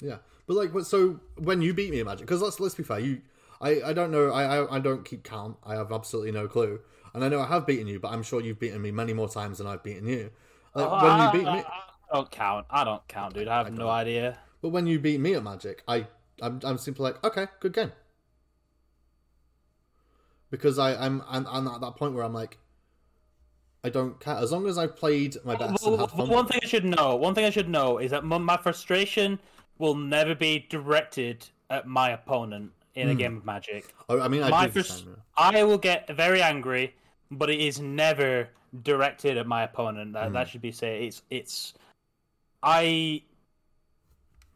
Yeah, but like, so when you beat me at Magic, because let's let's be fair, you, I, I don't know, I, I, I don't keep count. I have absolutely no clue, and I know I have beaten you, but I'm sure you've beaten me many more times than I've beaten you. Like when you beat me, I, I don't count. I don't count, dude. I have no idea. but when you beat me at Magic, I, I'm, I'm simply like, okay, good game. Because I, I'm, I'm, I'm at that point where I'm like, I don't care as long as I've played my best Well, fun. one thing I should know. One thing I should know is that my, frustration will never be directed at my opponent in Hmm. a game of Magic. Oh, I mean, I My do the same. yeah. I will get very angry, but it is never directed at my opponent. That Hmm. that should be said. It's it's I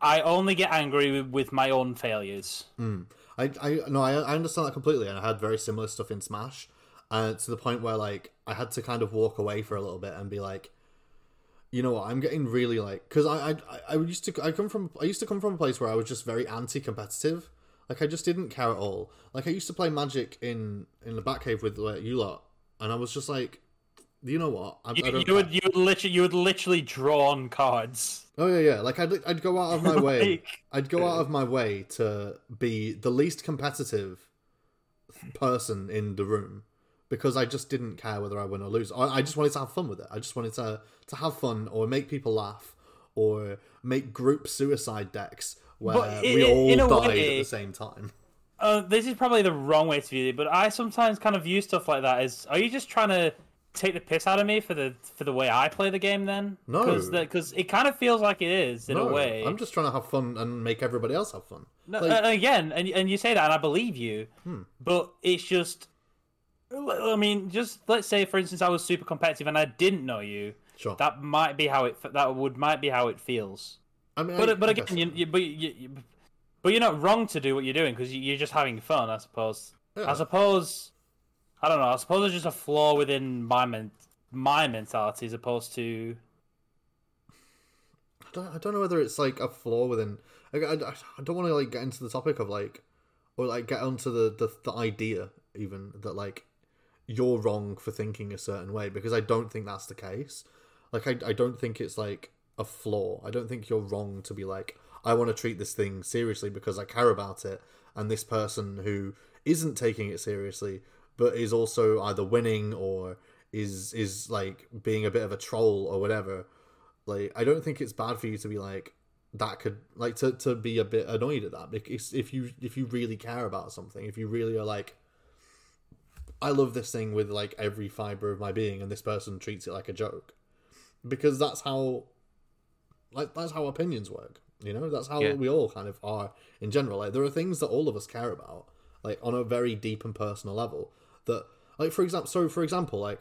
I only get angry with, with my own failures. I, I no, I, I understand that completely, and I had very similar stuff in Smash, uh, to the point where like I had to kind of walk away for a little bit and be like, you know what, I'm getting really like, because I, I I used to I come from I used to come from a place where I was just very anti-competitive, like I just didn't care at all. Like I used to play Magic in in the Batcave with like, you lot, and I was just like, you know what, I, I You, don't you would you would literally you would literally draw on cards. Oh yeah, yeah. Like I'd I'd go out of my way. Like- I'd go out of my way to be the least competitive person in the room because I just didn't care whether I win or lose. I, I just wanted to have fun with it. I just wanted to to have fun or make people laugh or make group suicide decks where we all died way- at the same time. Uh, this is probably the wrong way to view it, but I sometimes kind of view stuff like that as: Are you just trying to take the piss out of me for the for the way I play the game? Then No. because it kind of feels like it is in No, a way. I'm just trying to have fun and make everybody else have fun. No, Like- uh, again, and and you say that, and I believe you, Hmm. but it's just. I mean, just let's say, for instance, I was super competitive and I didn't know you. Sure. That might be how it. That would might be how it feels. I mean, But I- but I again, you, you, but you, you, but you're not wrong to do what you're doing because you're just having fun, I suppose. Yeah. I suppose. I don't know. I suppose it's just a flaw within my men- my mentality as opposed to. I don't, I don't know whether it's like a flaw within. I, I, I don't want to like get into the topic of like, or like get onto the, the the idea even that like you're wrong for thinking a certain way because I don't think that's the case. Like I I don't think it's like a flaw. I don't think you're wrong to be like I want to treat this thing seriously because I care about it, and this person who isn't taking it seriously but is also either winning or is is like being a bit of a troll or whatever. Like i don't think it's bad for you to be like that could like to, to be a bit annoyed at that. Because if you if you really care about something if you really are like i love this thing with like every fiber of my being and this person treats it like a joke. Because that's how like that's how opinions work you know? That's how Yeah. we all kind of are in general. Like there are things that all of us care about like on a very deep and personal level that like for example so for example like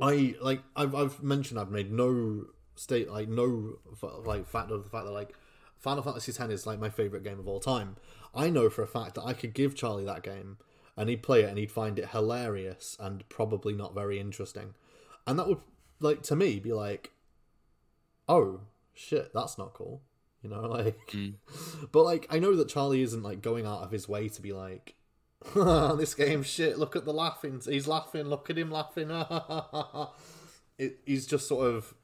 I like I've I've mentioned I've made no state like no like fact of the fact that like Final Fantasy X is like my favorite game of all time. I know for a fact that I could give Charlie that game and he'd play it and he'd find it hilarious and probably not very interesting, and that would like to me be like, oh shit, that's not cool, you know, like. Hmm. But like I know that Charlie isn't like going out of his way to be like. this game shit. Look at the laughing. He's laughing. Look at him laughing. it, he's just sort of,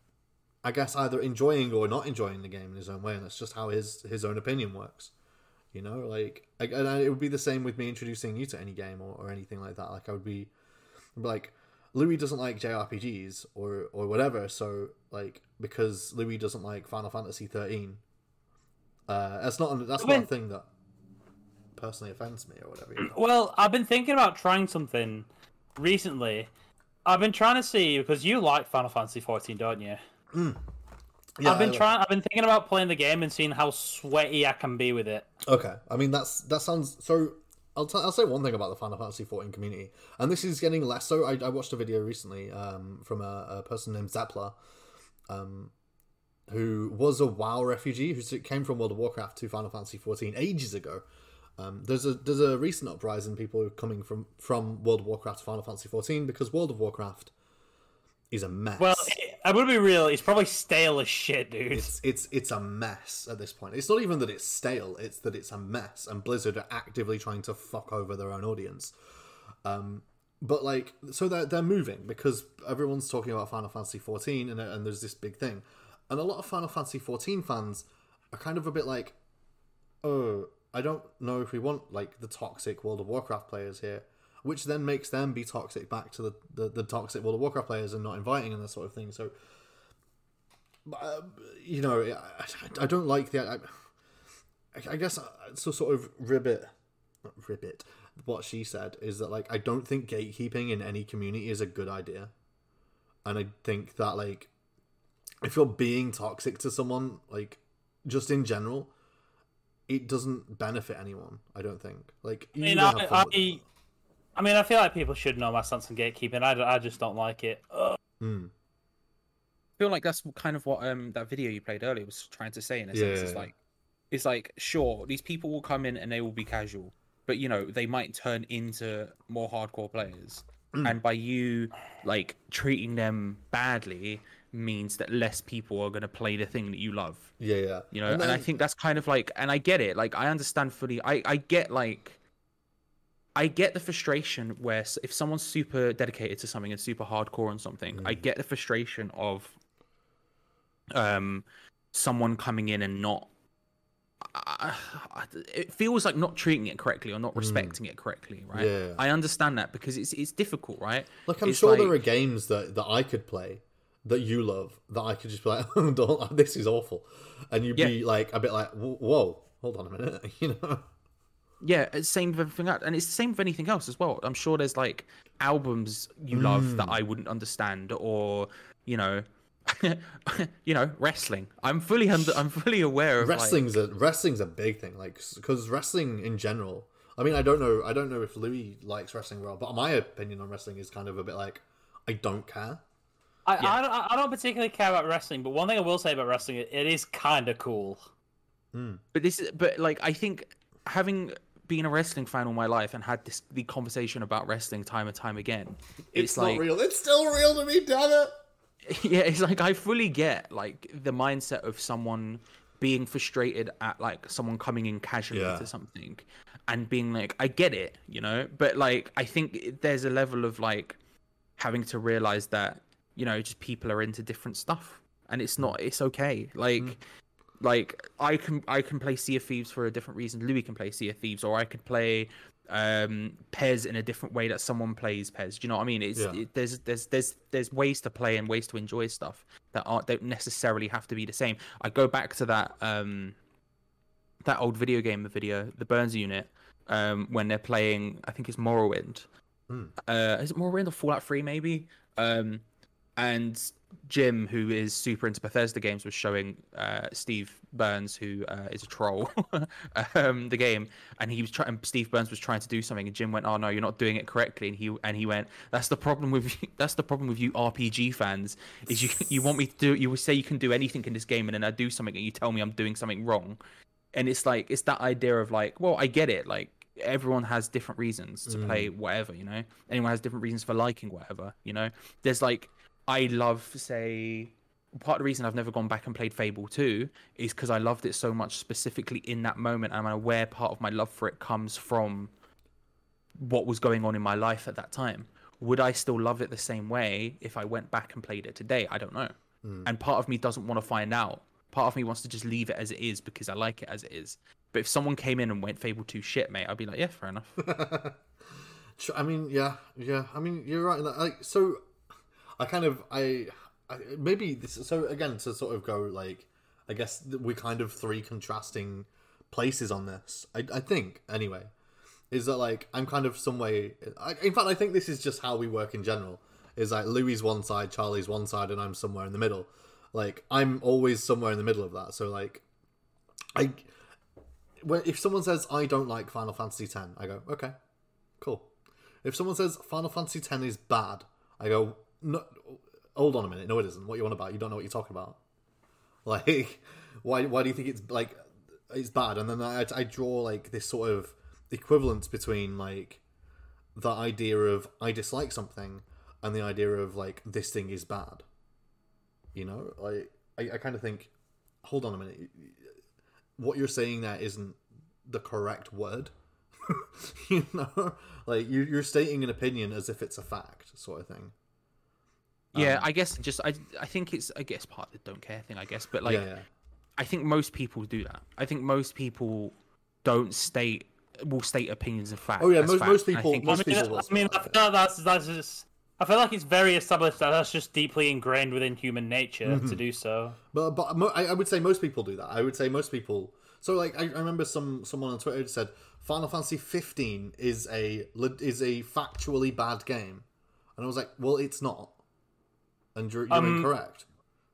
I guess, either enjoying or not enjoying the game in his own way, and that's just how his his own opinion works. You know, like, and it would be the same with me introducing you to any game or, or anything like that. Like I would be, I'd be like, Louis doesn't like JRPGs or or whatever. So like because Louis doesn't like Final Fantasy thirteen, uh, that's not that's I not a thing that personally offends me or whatever. You know? Well, I've been thinking about trying something recently. I've been trying to see because you like Final Fantasy 14, don't you? Yeah, I've been I- trying. I've been thinking about playing the game and seeing how sweaty I can be with it. Okay, I mean that's that sounds so. I'll t- I'll say one thing about the Final Fantasy XIV community, and this is getting less so. I, I watched a video recently um, from a, a person named Zepla, um, who was a WoW refugee who came from World of Warcraft to Final Fantasy XIV ages ago. Um, there's a there's a recent uprising people coming from from World of Warcraft to Final Fantasy 14 because World of Warcraft is a mess. Well, I would be real. It's probably stale as shit, dude. it's it's it's a mess at this point. It's not even that it's stale; it's that it's a mess, and Blizzard are actively trying to fuck over their own audience. Um, but like, so they're they're moving because everyone's talking about Final Fantasy fourteen, and and there's this big thing, and a lot of Final Fantasy fourteen fans are kind of a bit like, oh, I don't know if we want like the toxic World of Warcraft players here. Which then makes them be toxic back to the, the, the toxic World of Warcraft players and not inviting and that sort of thing. So uh, you know, I, I don't like the. I, I guess uh, so. Sort of ribbit, ribbit. What she said is that like I don't think gatekeeping in any community is a good idea, and I think that like if you're being toxic to someone, like just in general, it doesn't benefit anyone. I don't think. Like you I mean, either I, have fun with I. I mean, I feel like people should know my stance on gatekeeping. I, I just don't like it. Mm, I feel like that's kind of what um that video you played earlier was trying to say in a sense. It's Yeah. like it's like sure these people will come in and they will be casual, but you know they might turn into more hardcore players. Mm. And by you like treating them badly means that less people are going to play the thing that you love. yeah, yeah. You know, and, I think that's kind of like, and I get it. Like I understand fully. I I get like. I get the frustration where if someone's super dedicated to something and super hardcore on something, I get the frustration of um someone coming in and not I- it feels like not treating it correctly or not respecting it correctly, right? Yeah. I understand that because it's it's difficult, right? Like I'm It's sure there are games that, that I could play that you love that I could just be like, oh, don't, this is awful, and you'd be like a bit like, whoa, hold on a minute, you know? Yeah, it's same with everything else, and it's the same with anything else as well. I'm sure there's like albums you love Mm. that I wouldn't understand, or you know, you know, wrestling. I'm fully under, I'm fully aware of like- Wrestling's a wrestling's a big thing, like because wrestling in general. I mean, I don't know, I don't know if Louis likes wrestling well, but my opinion on wrestling is kind of a bit like, I don't care. I, Yeah. I, don't, I don't particularly care about wrestling, but one thing I will say about wrestling, it, it is kind of cool. Hmm. but this is, but like I think having been a wrestling fan all my life and had this the conversation about wrestling time and time again, It's, it's, not real. It's still real to me, damn it. yeah, it's like I fully get like the mindset of someone being frustrated at like someone coming in casually Yeah. to something and being like, I get it, you know, but like I think there's a level of like having to realize that you know just people are into different stuff and it's not it's okay. Like like i can i can play sea of thieves for a different reason. Louis can play sea of thieves or i could play um pez in a different way that someone plays pez. Do you know what i mean? It's Yeah. it, there's there's there's there's ways to play and ways to enjoy stuff that aren't don't necessarily have to be the same. I go back to that um that old video game video the burns unit um when they're playing i think it's morrowind. Uh is it morrowind or fallout 3 maybe? Um and Jim, who is super into Bethesda games, was showing uh, Steve Burns, who uh, is a troll, um, the game, and he was trying. Steve Burns was trying to do something, and Jim went, "Oh no, you're not doing it correctly." And he and he went, "That's the problem with you, that's the problem with you RPG fans is you you want me to do you will say you can do anything in this game, and then I do something, and you tell me I'm doing something wrong." And it's like it's that idea of like, well, I get it, like everyone has different reasons to play whatever, you know. Anyone has different reasons for liking whatever, you know. There's like I love, say, part of the reason I've never gone back and played Fable 2 is because I loved it so much specifically in that moment. And I'm aware part of my love for it comes from what was going on in my life at that time. Would I still love it the same way if I went back and played it today? I don't know. Hmm. And part of me doesn't want to find out. Part of me wants to just leave it as it is because I like it as it is. But if someone came in and went Fable 2 shit, mate, I'd be like, yeah, fair enough. I mean, yeah, yeah. I mean, you're right. Like, so, I kind of, I, I maybe this. So again, to sort of go like, I guess we kind of three contrasting places on this. I, I think anyway, is that like I'm kind of some way. I, in fact, I think this is just how we work in general. Is like Louis one side, Charlie's one side, and I'm somewhere in the middle. Like I'm always somewhere in the middle of that. So like, I. When, if someone says I don't like Final Fantasy X, I go okay, cool. If someone says Final Fantasy X is bad, I go, no, hold on a minute, no, it isn't. What you want about? You don't know what you're talking about. Like, why? Why do you think it's like it's bad? And then I, I draw like this sort of equivalence between like the idea of I dislike something and the idea of like this thing is bad. You know, like I, I kind of think, hold on a minute, what you're saying there isn't the correct word. you know, like you, you're stating an opinion as if it's a fact, sort of thing. Yeah, I guess just I I think it's I guess part of the don't care thing, I guess. But like yeah, yeah. I think most people do that. I think most people don't state will state opinions of fact. Oh, yeah, most- fact. most And I people- think- most I mean, people I mean, I feel like that's that's just. I feel like it's very established that that's just deeply ingrained within human nature Mm-hmm. to do so. But but mo- I, I would say most people do that. I would say most people. So like I, I remember some someone on Twitter said Final Fantasy 15 is a is a factually bad game, and I was like, well, it's not, and you're, you're Um, incorrect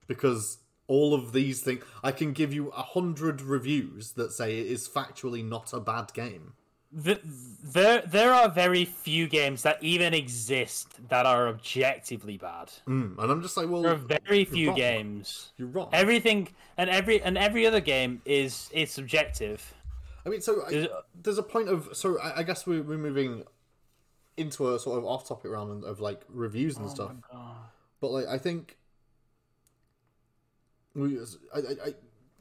because all of these things I can give you a hundred reviews that say it is factually not a bad game. The, there, there are very few games that even exist that are objectively bad. Mm, and I'm just like, well, There are very few wrong. games. you're wrong. Everything and every and every other game is is subjective. I mean, so I, there's a point of so I, I guess we're, we're moving into a sort of off-topic realm of like reviews and stuff. But like, I think we, I, I, I,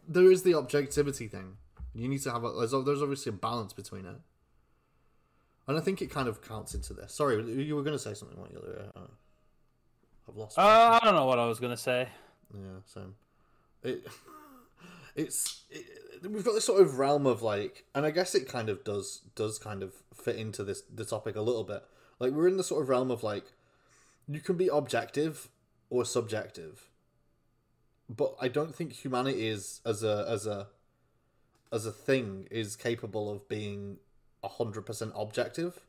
there is the objectivity thing. You need to have a there's, there's obviously a balance between it, and I think it kind of counts into this. Sorry, you were going to say something, weren't you? Uh, I've lost. Uh, I don't know what I was gonna say. Yeah, same. It, it's it, we've got this sort of realm of like, and I guess it kind of does does kind of fit into this the topic a little bit. Like we're in the sort of realm of like, you can be objective or subjective, but I don't think humanity is as a as a as a thing is capable of being hundred percent objective.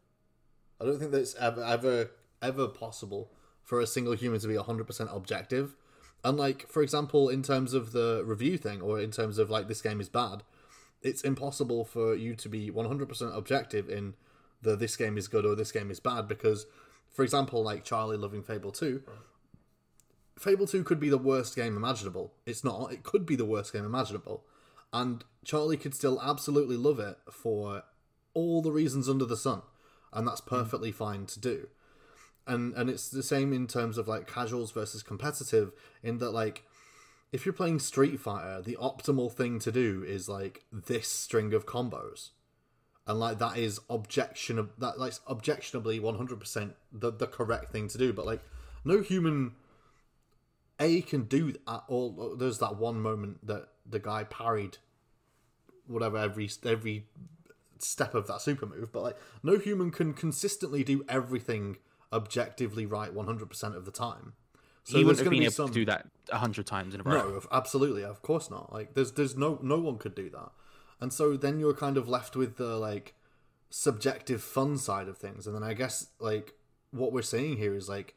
I don't think that's ever ever ever possible for a single human to be hundred percent objective. And like, for example, in terms of the review thing, or in terms of like this game is bad, it's impossible for you to be one hundred percent objective in the this game is good or this game is bad because, for example, like Charlie loving Fable two. Fable 2 could be the worst game imaginable. It's not. It could be the worst game imaginable. And Charlie could still absolutely love it for all the reasons under the sun. And that's perfectly fine to do. And and it's the same in terms of like casuals versus competitive in that like if you're playing Street Fighter, the optimal thing to do is like this string of combos. And like that is objection that like objectionably 100% the the correct thing to do, but like no human a can do that. All there's that one moment that the guy parried, whatever every every step of that super move. But like no human can consistently do everything objectively right 100 percent of the time. So he wouldn't have been be able some- to do that a hundred times in a row. no, absolutely, of course not. Like, there's there's no no one could do that, and so then you're kind of left with the like subjective fun side of things, and then I guess like what we're saying here is like,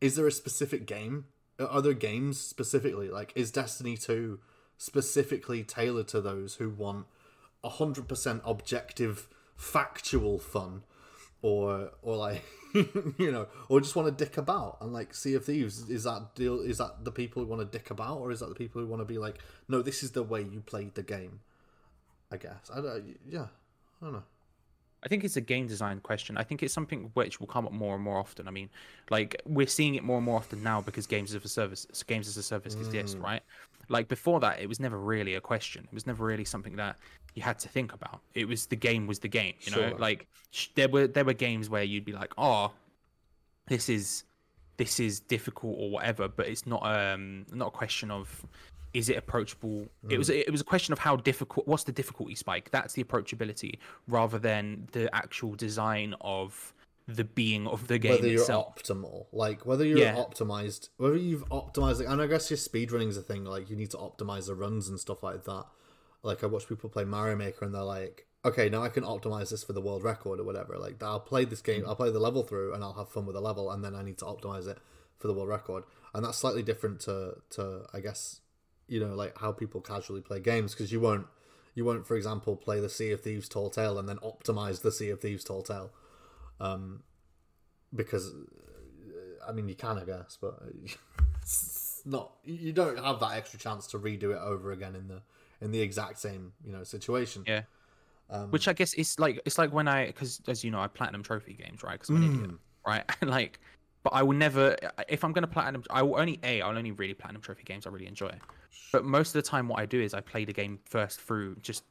is there a specific game? Are there games specifically like is Destiny two specifically tailored to those who want hundred percent objective, factual fun, or or like you know, or just want to dick about and like Sea of Thieves is that deal? Is that the people who want to dick about, or is that the people who want to be like, no, this is the way you played the game? I guess I don't. Yeah, I don't know. I think it's a game design question. I think it's something which will come up more and more often. I mean, like we're seeing it more and more often now because games as a service, games as a service exist, right? Like before that, it was never really a question. It was never really something that you had to think about. It was the game was the game, you know. Sure. Like there were there were games where you'd be like, oh, this is this is difficult or whatever, but it's not um not a question of is it approachable? It mm. was it was a question of how difficult. What's the difficulty spike? That's the approachability, rather than the actual design of the being of the game whether you're itself. optimal, like whether you're Yeah. optimized, whether you've optimized, it, and I guess your speed speedrunning's a thing. Like you need to optimize the runs and stuff like that. Like I watch people play Mario Maker, and they're like, okay, now I can optimize this for the world record or whatever. Like I'll play this game, mm. I'll play the level through, and I'll have fun with the level, and then I need to optimize it for the world record, and that's slightly different to to I guess you know like how people casually play games because you won't you won't for example play the Sea of Thieves Tall Tale and then optimize the Sea of Thieves Tall Tale um because uh, I mean you can I guess but it's not you don't have that extra chance to redo it over again in the in the exact same you know situation. Yeah. Um, Which I guess is like it's like when I because as you know I platinum trophy games right because I'm an idiot right? Like but I will never if I'm gonna platinum I will only a I'll only really platinum trophy games I really enjoy but most of the time what I do is I play the game first through just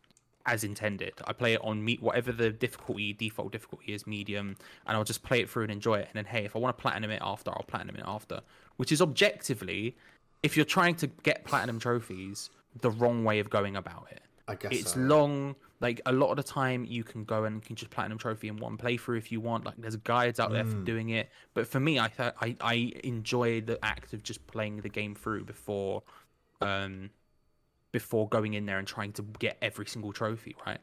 as intended. I play it on meet whatever the difficulty default difficulty is medium and I'll just play it through and enjoy it. And then hey if I want to platinum it after I'll platinum it after. Which is objectively if you're trying to get platinum trophies the wrong way of going about it. I guess it's so. long like a lot of the time you can go and can just platinum trophy in one playthrough if you want. Like there's guides out there for mm. doing it. But for me i th- I, I enjoy the act of just playing the game through before um before going in there and trying to get every single trophy right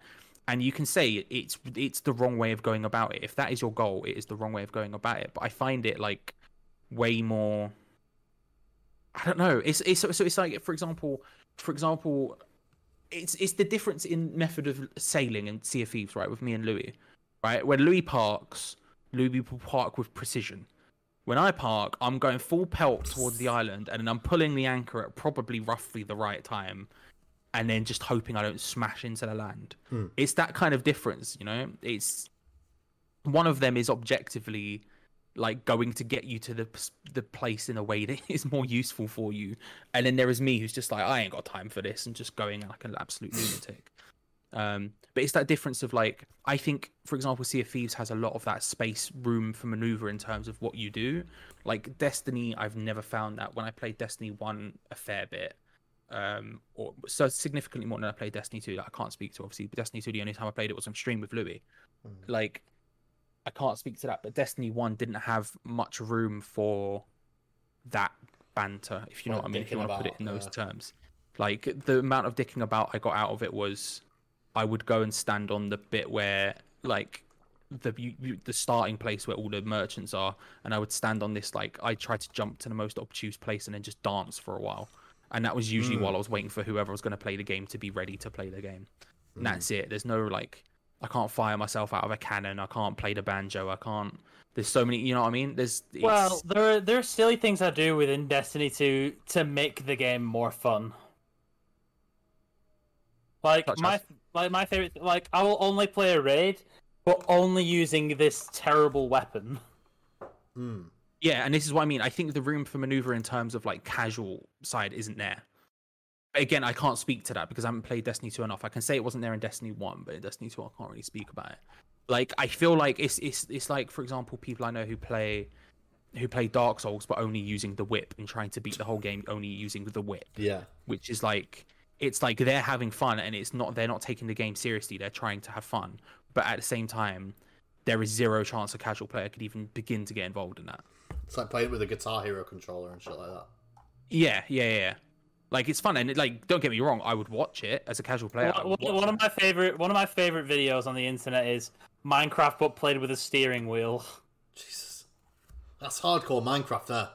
and you can say it's it's the wrong way of going about it if that is your goal it is the wrong way of going about it but i find it like way more i don't know it's it's so it's like for example for example it's it's the difference in method of sailing and Sea of Thieves, right? With me and Louis, right? When Louis parks, Louis will park with precision. When I park, I'm going full pelt towards the island, and then I'm pulling the anchor at probably roughly the right time, and then just hoping I don't smash into the land. Hmm. It's that kind of difference, you know. It's one of them is objectively like going to get you to the the place in a way that is more useful for you and then there is me who's just like i ain't got time for this and just going like an absolute lunatic um but it's that difference of like i think for example sea of thieves has a lot of that space room for maneuver in terms of what you do. Like destiny i've never found that. When i played destiny 1 a fair bit um or so significantly more than i played destiny 2 that i can't speak to obviously. But destiny 2 the only time i played it was on stream with louis. Like I can't speak to that, but Destiny One didn't have much room for that banter, if you know Like what I mean. If you want to put it in those yeah. terms, like the amount of dicking about I got out of it was, I would go and stand on the bit where like the you, you, the starting place where all the merchants are, and I would stand on this like I tried to jump to the most obtuse place and then just dance for a while, and that was usually hmm. while I was waiting for whoever was going to play the game to be ready to play the game. And that's hmm. it. There's no like I can't fire myself out of a cannon. I can't play the banjo. I can't. There's so many. You know what I mean? There's. It's, Well, there are there are silly things I do within Destiny to to make the game more fun. Like Such my as? Like my favorite like I will only play a raid, but only using this terrible weapon. Hmm. yeah, and this is what I mean. I think the room for maneuver in terms of like casual side isn't there. Again, I can't speak to that because I haven't played Destiny 2 enough. I can say it wasn't there in Destiny 1, but in Destiny 2 I can't really speak about it. Like I feel like it's it's it's like for example people I know who play who play Dark Souls but only using the whip and trying to beat the whole game only using the whip. yeah which is like it's like they're having fun and it's not they're not taking the game seriously. They're trying to have fun. But at the same time there is zero chance a casual player could even begin to get involved in that. It's like playing with a Guitar Hero controller and shit like that. Yeah yeah yeah, yeah. Like it's fun and it, like don't get me wrong i would watch it as a casual player. One, one- watch one it. of my favorite one of my favorite videos on the internet is Minecraft but played with a steering wheel. Jesus. That's hardcore Minecraft there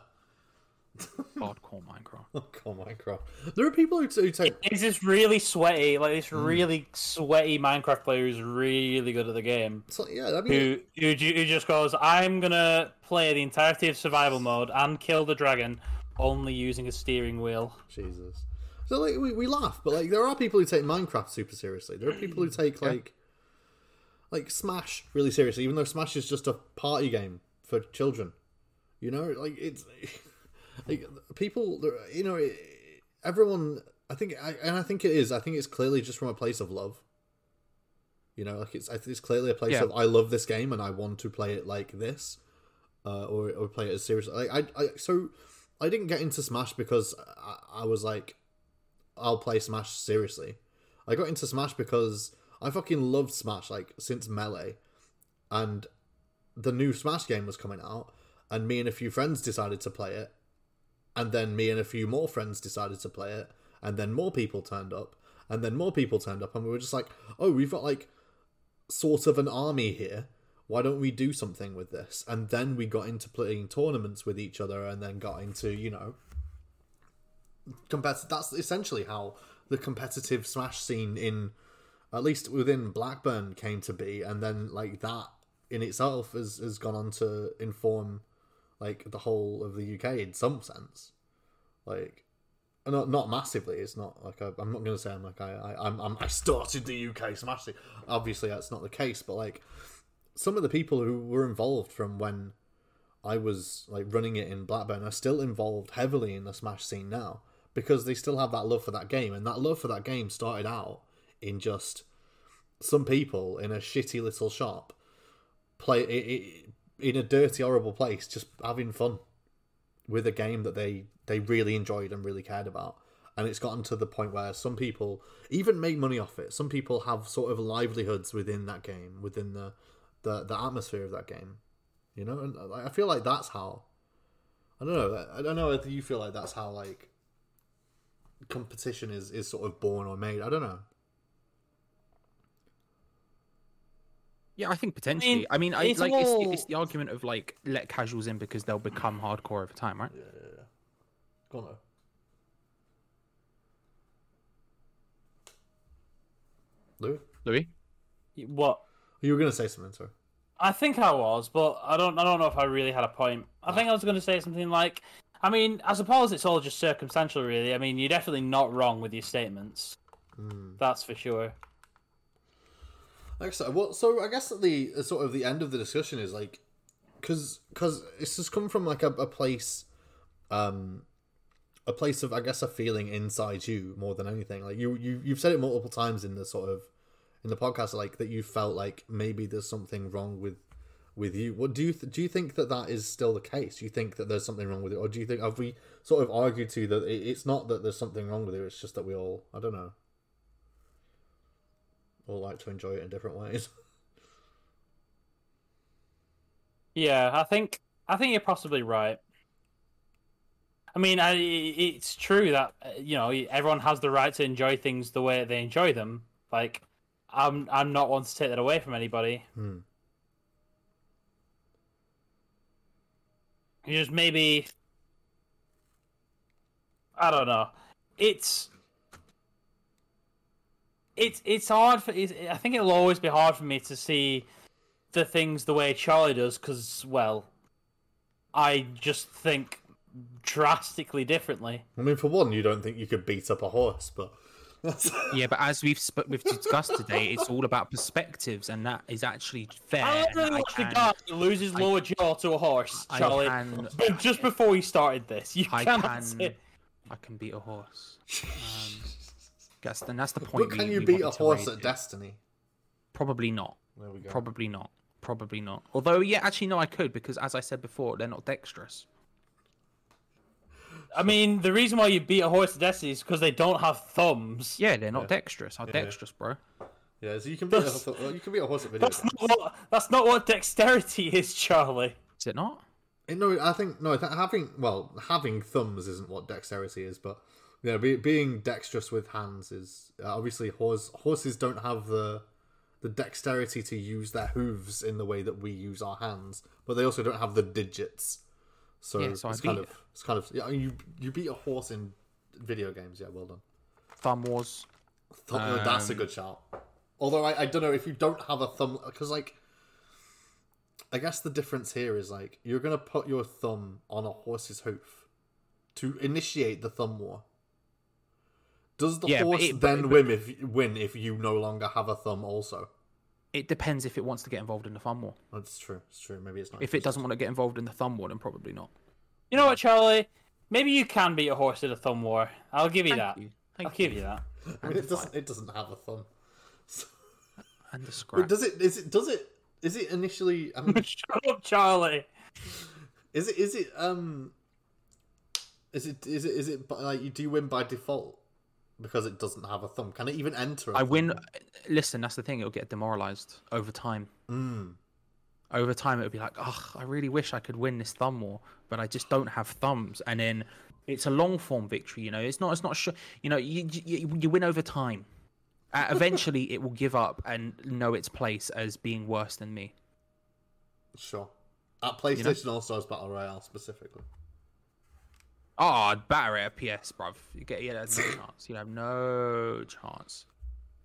hardcore minecraft hardcore Minecraft there are people who, who take It's this really sweaty, like this hmm. really sweaty Minecraft player who's really good at the game. so, yeah I mean Who, who who just goes, I'm gonna play the entirety of survival mode and kill the dragon only using a steering wheel. Jesus. So like we, we laugh, but like there are people who take Minecraft super seriously. There are people who mm. take like like Smash really seriously, even though Smash is just a party game for children. You know, like it's like people. You know, everyone. I think, I, and I think it is. I think it's clearly just from a place of love. You know, like it's it's clearly a place Yeah. of I love this game and I want to play it like this, uh, or or play it as seriously. Like I, I so I didn't get into Smash because I, I was like I'll play Smash seriously. I got into Smash because I fucking loved Smash like since Melee, and the new Smash game was coming out, and me and a few friends decided to play it, and then me and a few more friends decided to play it, and then more people turned up, and then more people turned up, and we were just like, oh, we've got like sort of an army here. Why don't we do something with this? And then we got into playing tournaments with each other, and then got into you know, competitive. That's essentially how the competitive Smash scene in, at least within Blackburn, came to be, and then like that in itself has has gone on to inform like the whole of the UK in some sense. Like not not massively. It's not like I, I'm not going to say I'm like I, I I'm, I'm I started the UK Smash. Obviously, that's not the case. But like some of the people who were involved from when I was like running it in Blackburn are still involved heavily in the Smash scene now because they still have that love for that game, and that love for that game started out in just some people in a shitty little shop play it, it, in a dirty, horrible place, just having fun with a game that they they really enjoyed and really cared about. And it's gotten to the point where some people even make money off it. Some people have sort of livelihoods within that game, within the the, the atmosphere of that game. You know, and I feel like that's how. I don't know. I don't know if you feel like that's how like competition is is sort of born or made. I don't know. Yeah, I think potentially. I mean, I, it's like all- it's, it's the argument of like let casuals in because they'll become hardcore over time, right? Yeah, Go on. though. Louis, Louis, What? you were gonna say something, sorry. I think I was, but I don't. I don't know if I really had a point. I think I was going to say something like, I mean, I suppose it's all just circumstantial, really. I mean, you're definitely not wrong with your statements. Hmm. That's for sure. Like so, well, so I guess at the uh, sort of the end of the discussion is like, because because it's just come from like a, a place, um, a place of I guess a feeling inside you more than anything. Like you you you've said it multiple times in the sort of in the podcast, like that you felt like maybe there's something wrong with with you. What do you th- do? You think that that is still the case? Do you think that there's something wrong with it, or do you think have we sort of argued to that it, it's not that there's something wrong with it? It's just that we all I don't know. All like to enjoy it in different ways. Yeah, I think I think you're possibly right. I mean, I, it's true that you know everyone has the right to enjoy things the way they enjoy them. Like, I'm I'm not one to take that away from anybody. Hmm. You just maybe I don't know. It's it's it's hard for. It's, I think it'll always be hard for me to see the things the way Charlie does because, well, I just think drastically differently. I mean, for one, you don't think you could beat up a horse, but yeah, but as we've sp- we've discussed today, it's all about perspectives, and that is actually fair. I and really I the can- guy who loses lower jaw to a horse, Charlie. can- But just before we started this, you I cannot can, say. I can beat a horse. Um, that's then that's the point. but can we- you we beat a horse at. Destiny? Probably not. There we go. Probably not. Probably not. Although, yeah, actually, no, I could because, as I said before, they're not dexterous. I mean, the reason why you beat a horse to destiny is because they don't have thumbs. Yeah, they're not dexterous. Are dexterous, bro. Yeah, so you can beat a, you can beat a horse at video. That's not what. That's not what dexterity is, Charlie. Is it not? No, I think no. I think having well, having thumbs isn't what dexterity is, but yeah, be, being dexterous with hands is uh, obviously horse horses don't have the the dexterity to use their hooves in the way that we use our hands, but they also don't have the digits. So, Yeah, so I it's kind beat of it's kind of yeah. You you beat a horse in video games. Yeah, well done. Thumb Wars. Thumb, uh, that's a Um, good shout. Although I, I don't know if you don't have a thumb because like I guess the difference here is like you're gonna put your thumb on a horse's hoof to initiate the thumb war. Does the Yeah, horse it- then but- win if win if you no longer have a thumb also? It depends if it wants to get involved in the thumb war. That's true. It's true. Maybe it's not. If it doesn't want to get involved in the thumb war, then probably not. You know what, Charlie? Maybe you can beat a horse at a thumb war. I'll give you Thank that. you. I'll Thank give you that. I mean, it doesn't. It doesn't have a thumb. And the Wait, scrap. does it? Is it? Does it? Is it initially? I mean, Shut up, Charlie. is it? Is it? Um. Is it? Is it? Is it? by- Like, do you win by default? Because it doesn't have a thumb? Can it even enter? I I win. Listen, that's the thing. It'll get demoralized over time. Mm. Over time, it'll be like, oh, I really wish I could win this thumb war, but I just don't have thumbs. And then it's a long form victory. You know, it's not. It's not. sure. you know, you, you you win over time. Uh, eventually, it will give up and know its place as being worse than me. Sure. At PlayStation All Stars Battle Royale specifically. Oh, I'd batter it at PS, bruv. You get you have no chance. You have no chance.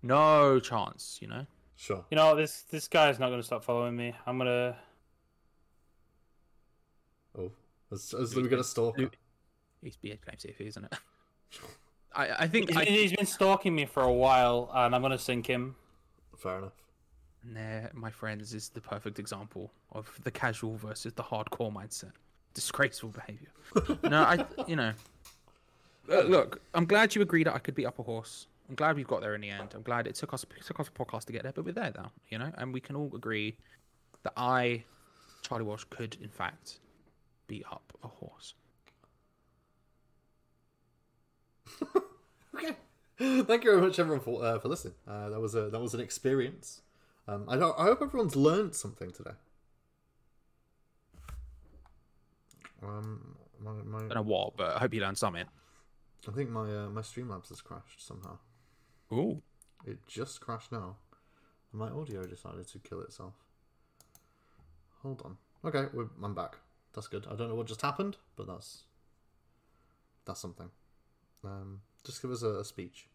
No chance. You know. Sure. You know, this this guy's not going to stop following me. I'm gonna. Oh, is, is we got a stalker? He's be game safe, isn't it? I I think He's I, been, he's been stalking me for a while, and I'm gonna sink him. Fair enough. Nah, my friends, is the perfect example of the casual versus the hardcore mindset. Disgraceful behavior. no, I, you know. Uh, look, I'm glad you agreed that I could beat up a horse. I'm glad we've got there in the end. I'm glad it took us it took us a podcast to get there, but we're there now, you know, and we can all agree that I, Charlie Walsh, could in fact beat up a horse. Okay. Thank you very much, everyone, for uh, for listening. Uh, that was a that was an experience. Um, I I hope everyone's learned something today. Um, my, my, I don't know what, but I hope you learned something. I think my uh, my Streamlabs has crashed somehow. Ooh. It just crashed now. And my audio decided to kill itself. Hold on. Okay, we're, I'm back. That's good. I don't know what just happened, but that's that's something. Um, just give us a, a speech.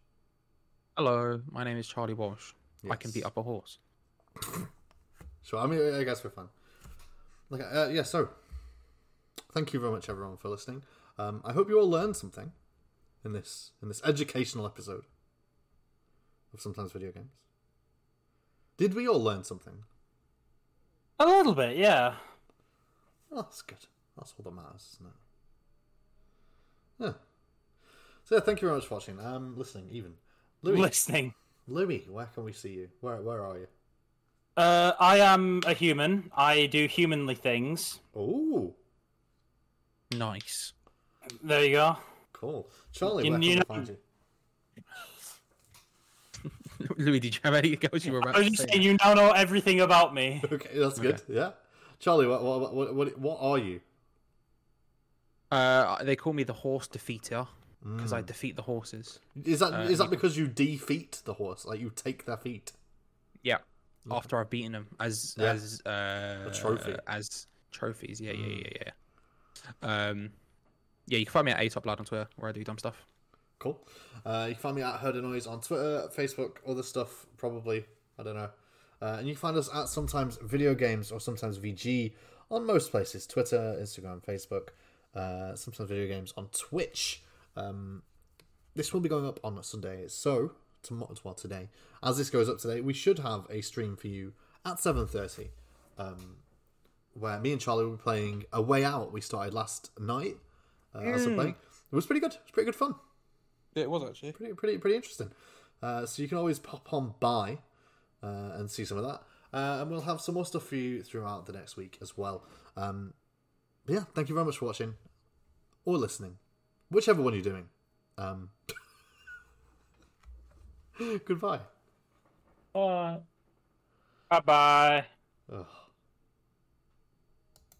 Hello, my name is Charlie Walsh. I can beat up a horse. Sure. I mean, I guess we're fine. Okay. Uh, yeah. So, thank you very much, everyone, for listening. Um, I hope you all learned something in this in this educational episode of sometimes video games. Did we all learn something? A little bit, yeah. Oh, that's good. That's all that matters, isn't it? Yeah. So yeah, thank you very much for watching. Um, listening even. Louis, Listening. Louis, where can we see you? Where where are you? Uh, I am a human. I do humanly things. Oh, Nice. There you go. cool. Charlie, You- where you can we know- find you? Louis, did you have any goes you were about I was to just saying, you now know everything about me. Okay, that's good. Yeah. Charlie, what what what what, what are you? Uh, they call me the horse defeater because I defeat the horses. Is that is Uh, that because you defeat the horse? Like you take their feet? Yeah, after I've beaten them as Yeah. as uh, trophy. as trophies. Yeah, yeah, yeah, yeah. Um, yeah, you can find me at Atop Blood on Twitter where I do dumb stuff. Cool. Uh, you can find me at Heard a Noise on Twitter, Facebook, other stuff probably. I don't know. Uh, and you can find us at sometimes video games or sometimes VG on most places: Twitter, Instagram, Facebook. Uh, sometimes video games on Twitch. Um, this will be going up on Sunday. So tomorrow, well today, as this goes up today, we should have a stream for you at seven thirty, um, where me and Charlie were playing A Way Out. We started last night. Uh, as a play. It was pretty good. It was pretty good fun Yeah, It was actually. pretty pretty pretty interesting. Uh, so you can always pop on by uh, and see some of that, uh, and we'll have some more stuff for you throughout the next week as well. Um, but yeah, thank you very much for watching or listening, whichever one you're doing. Um, goodbye. Bye bye. Ugh.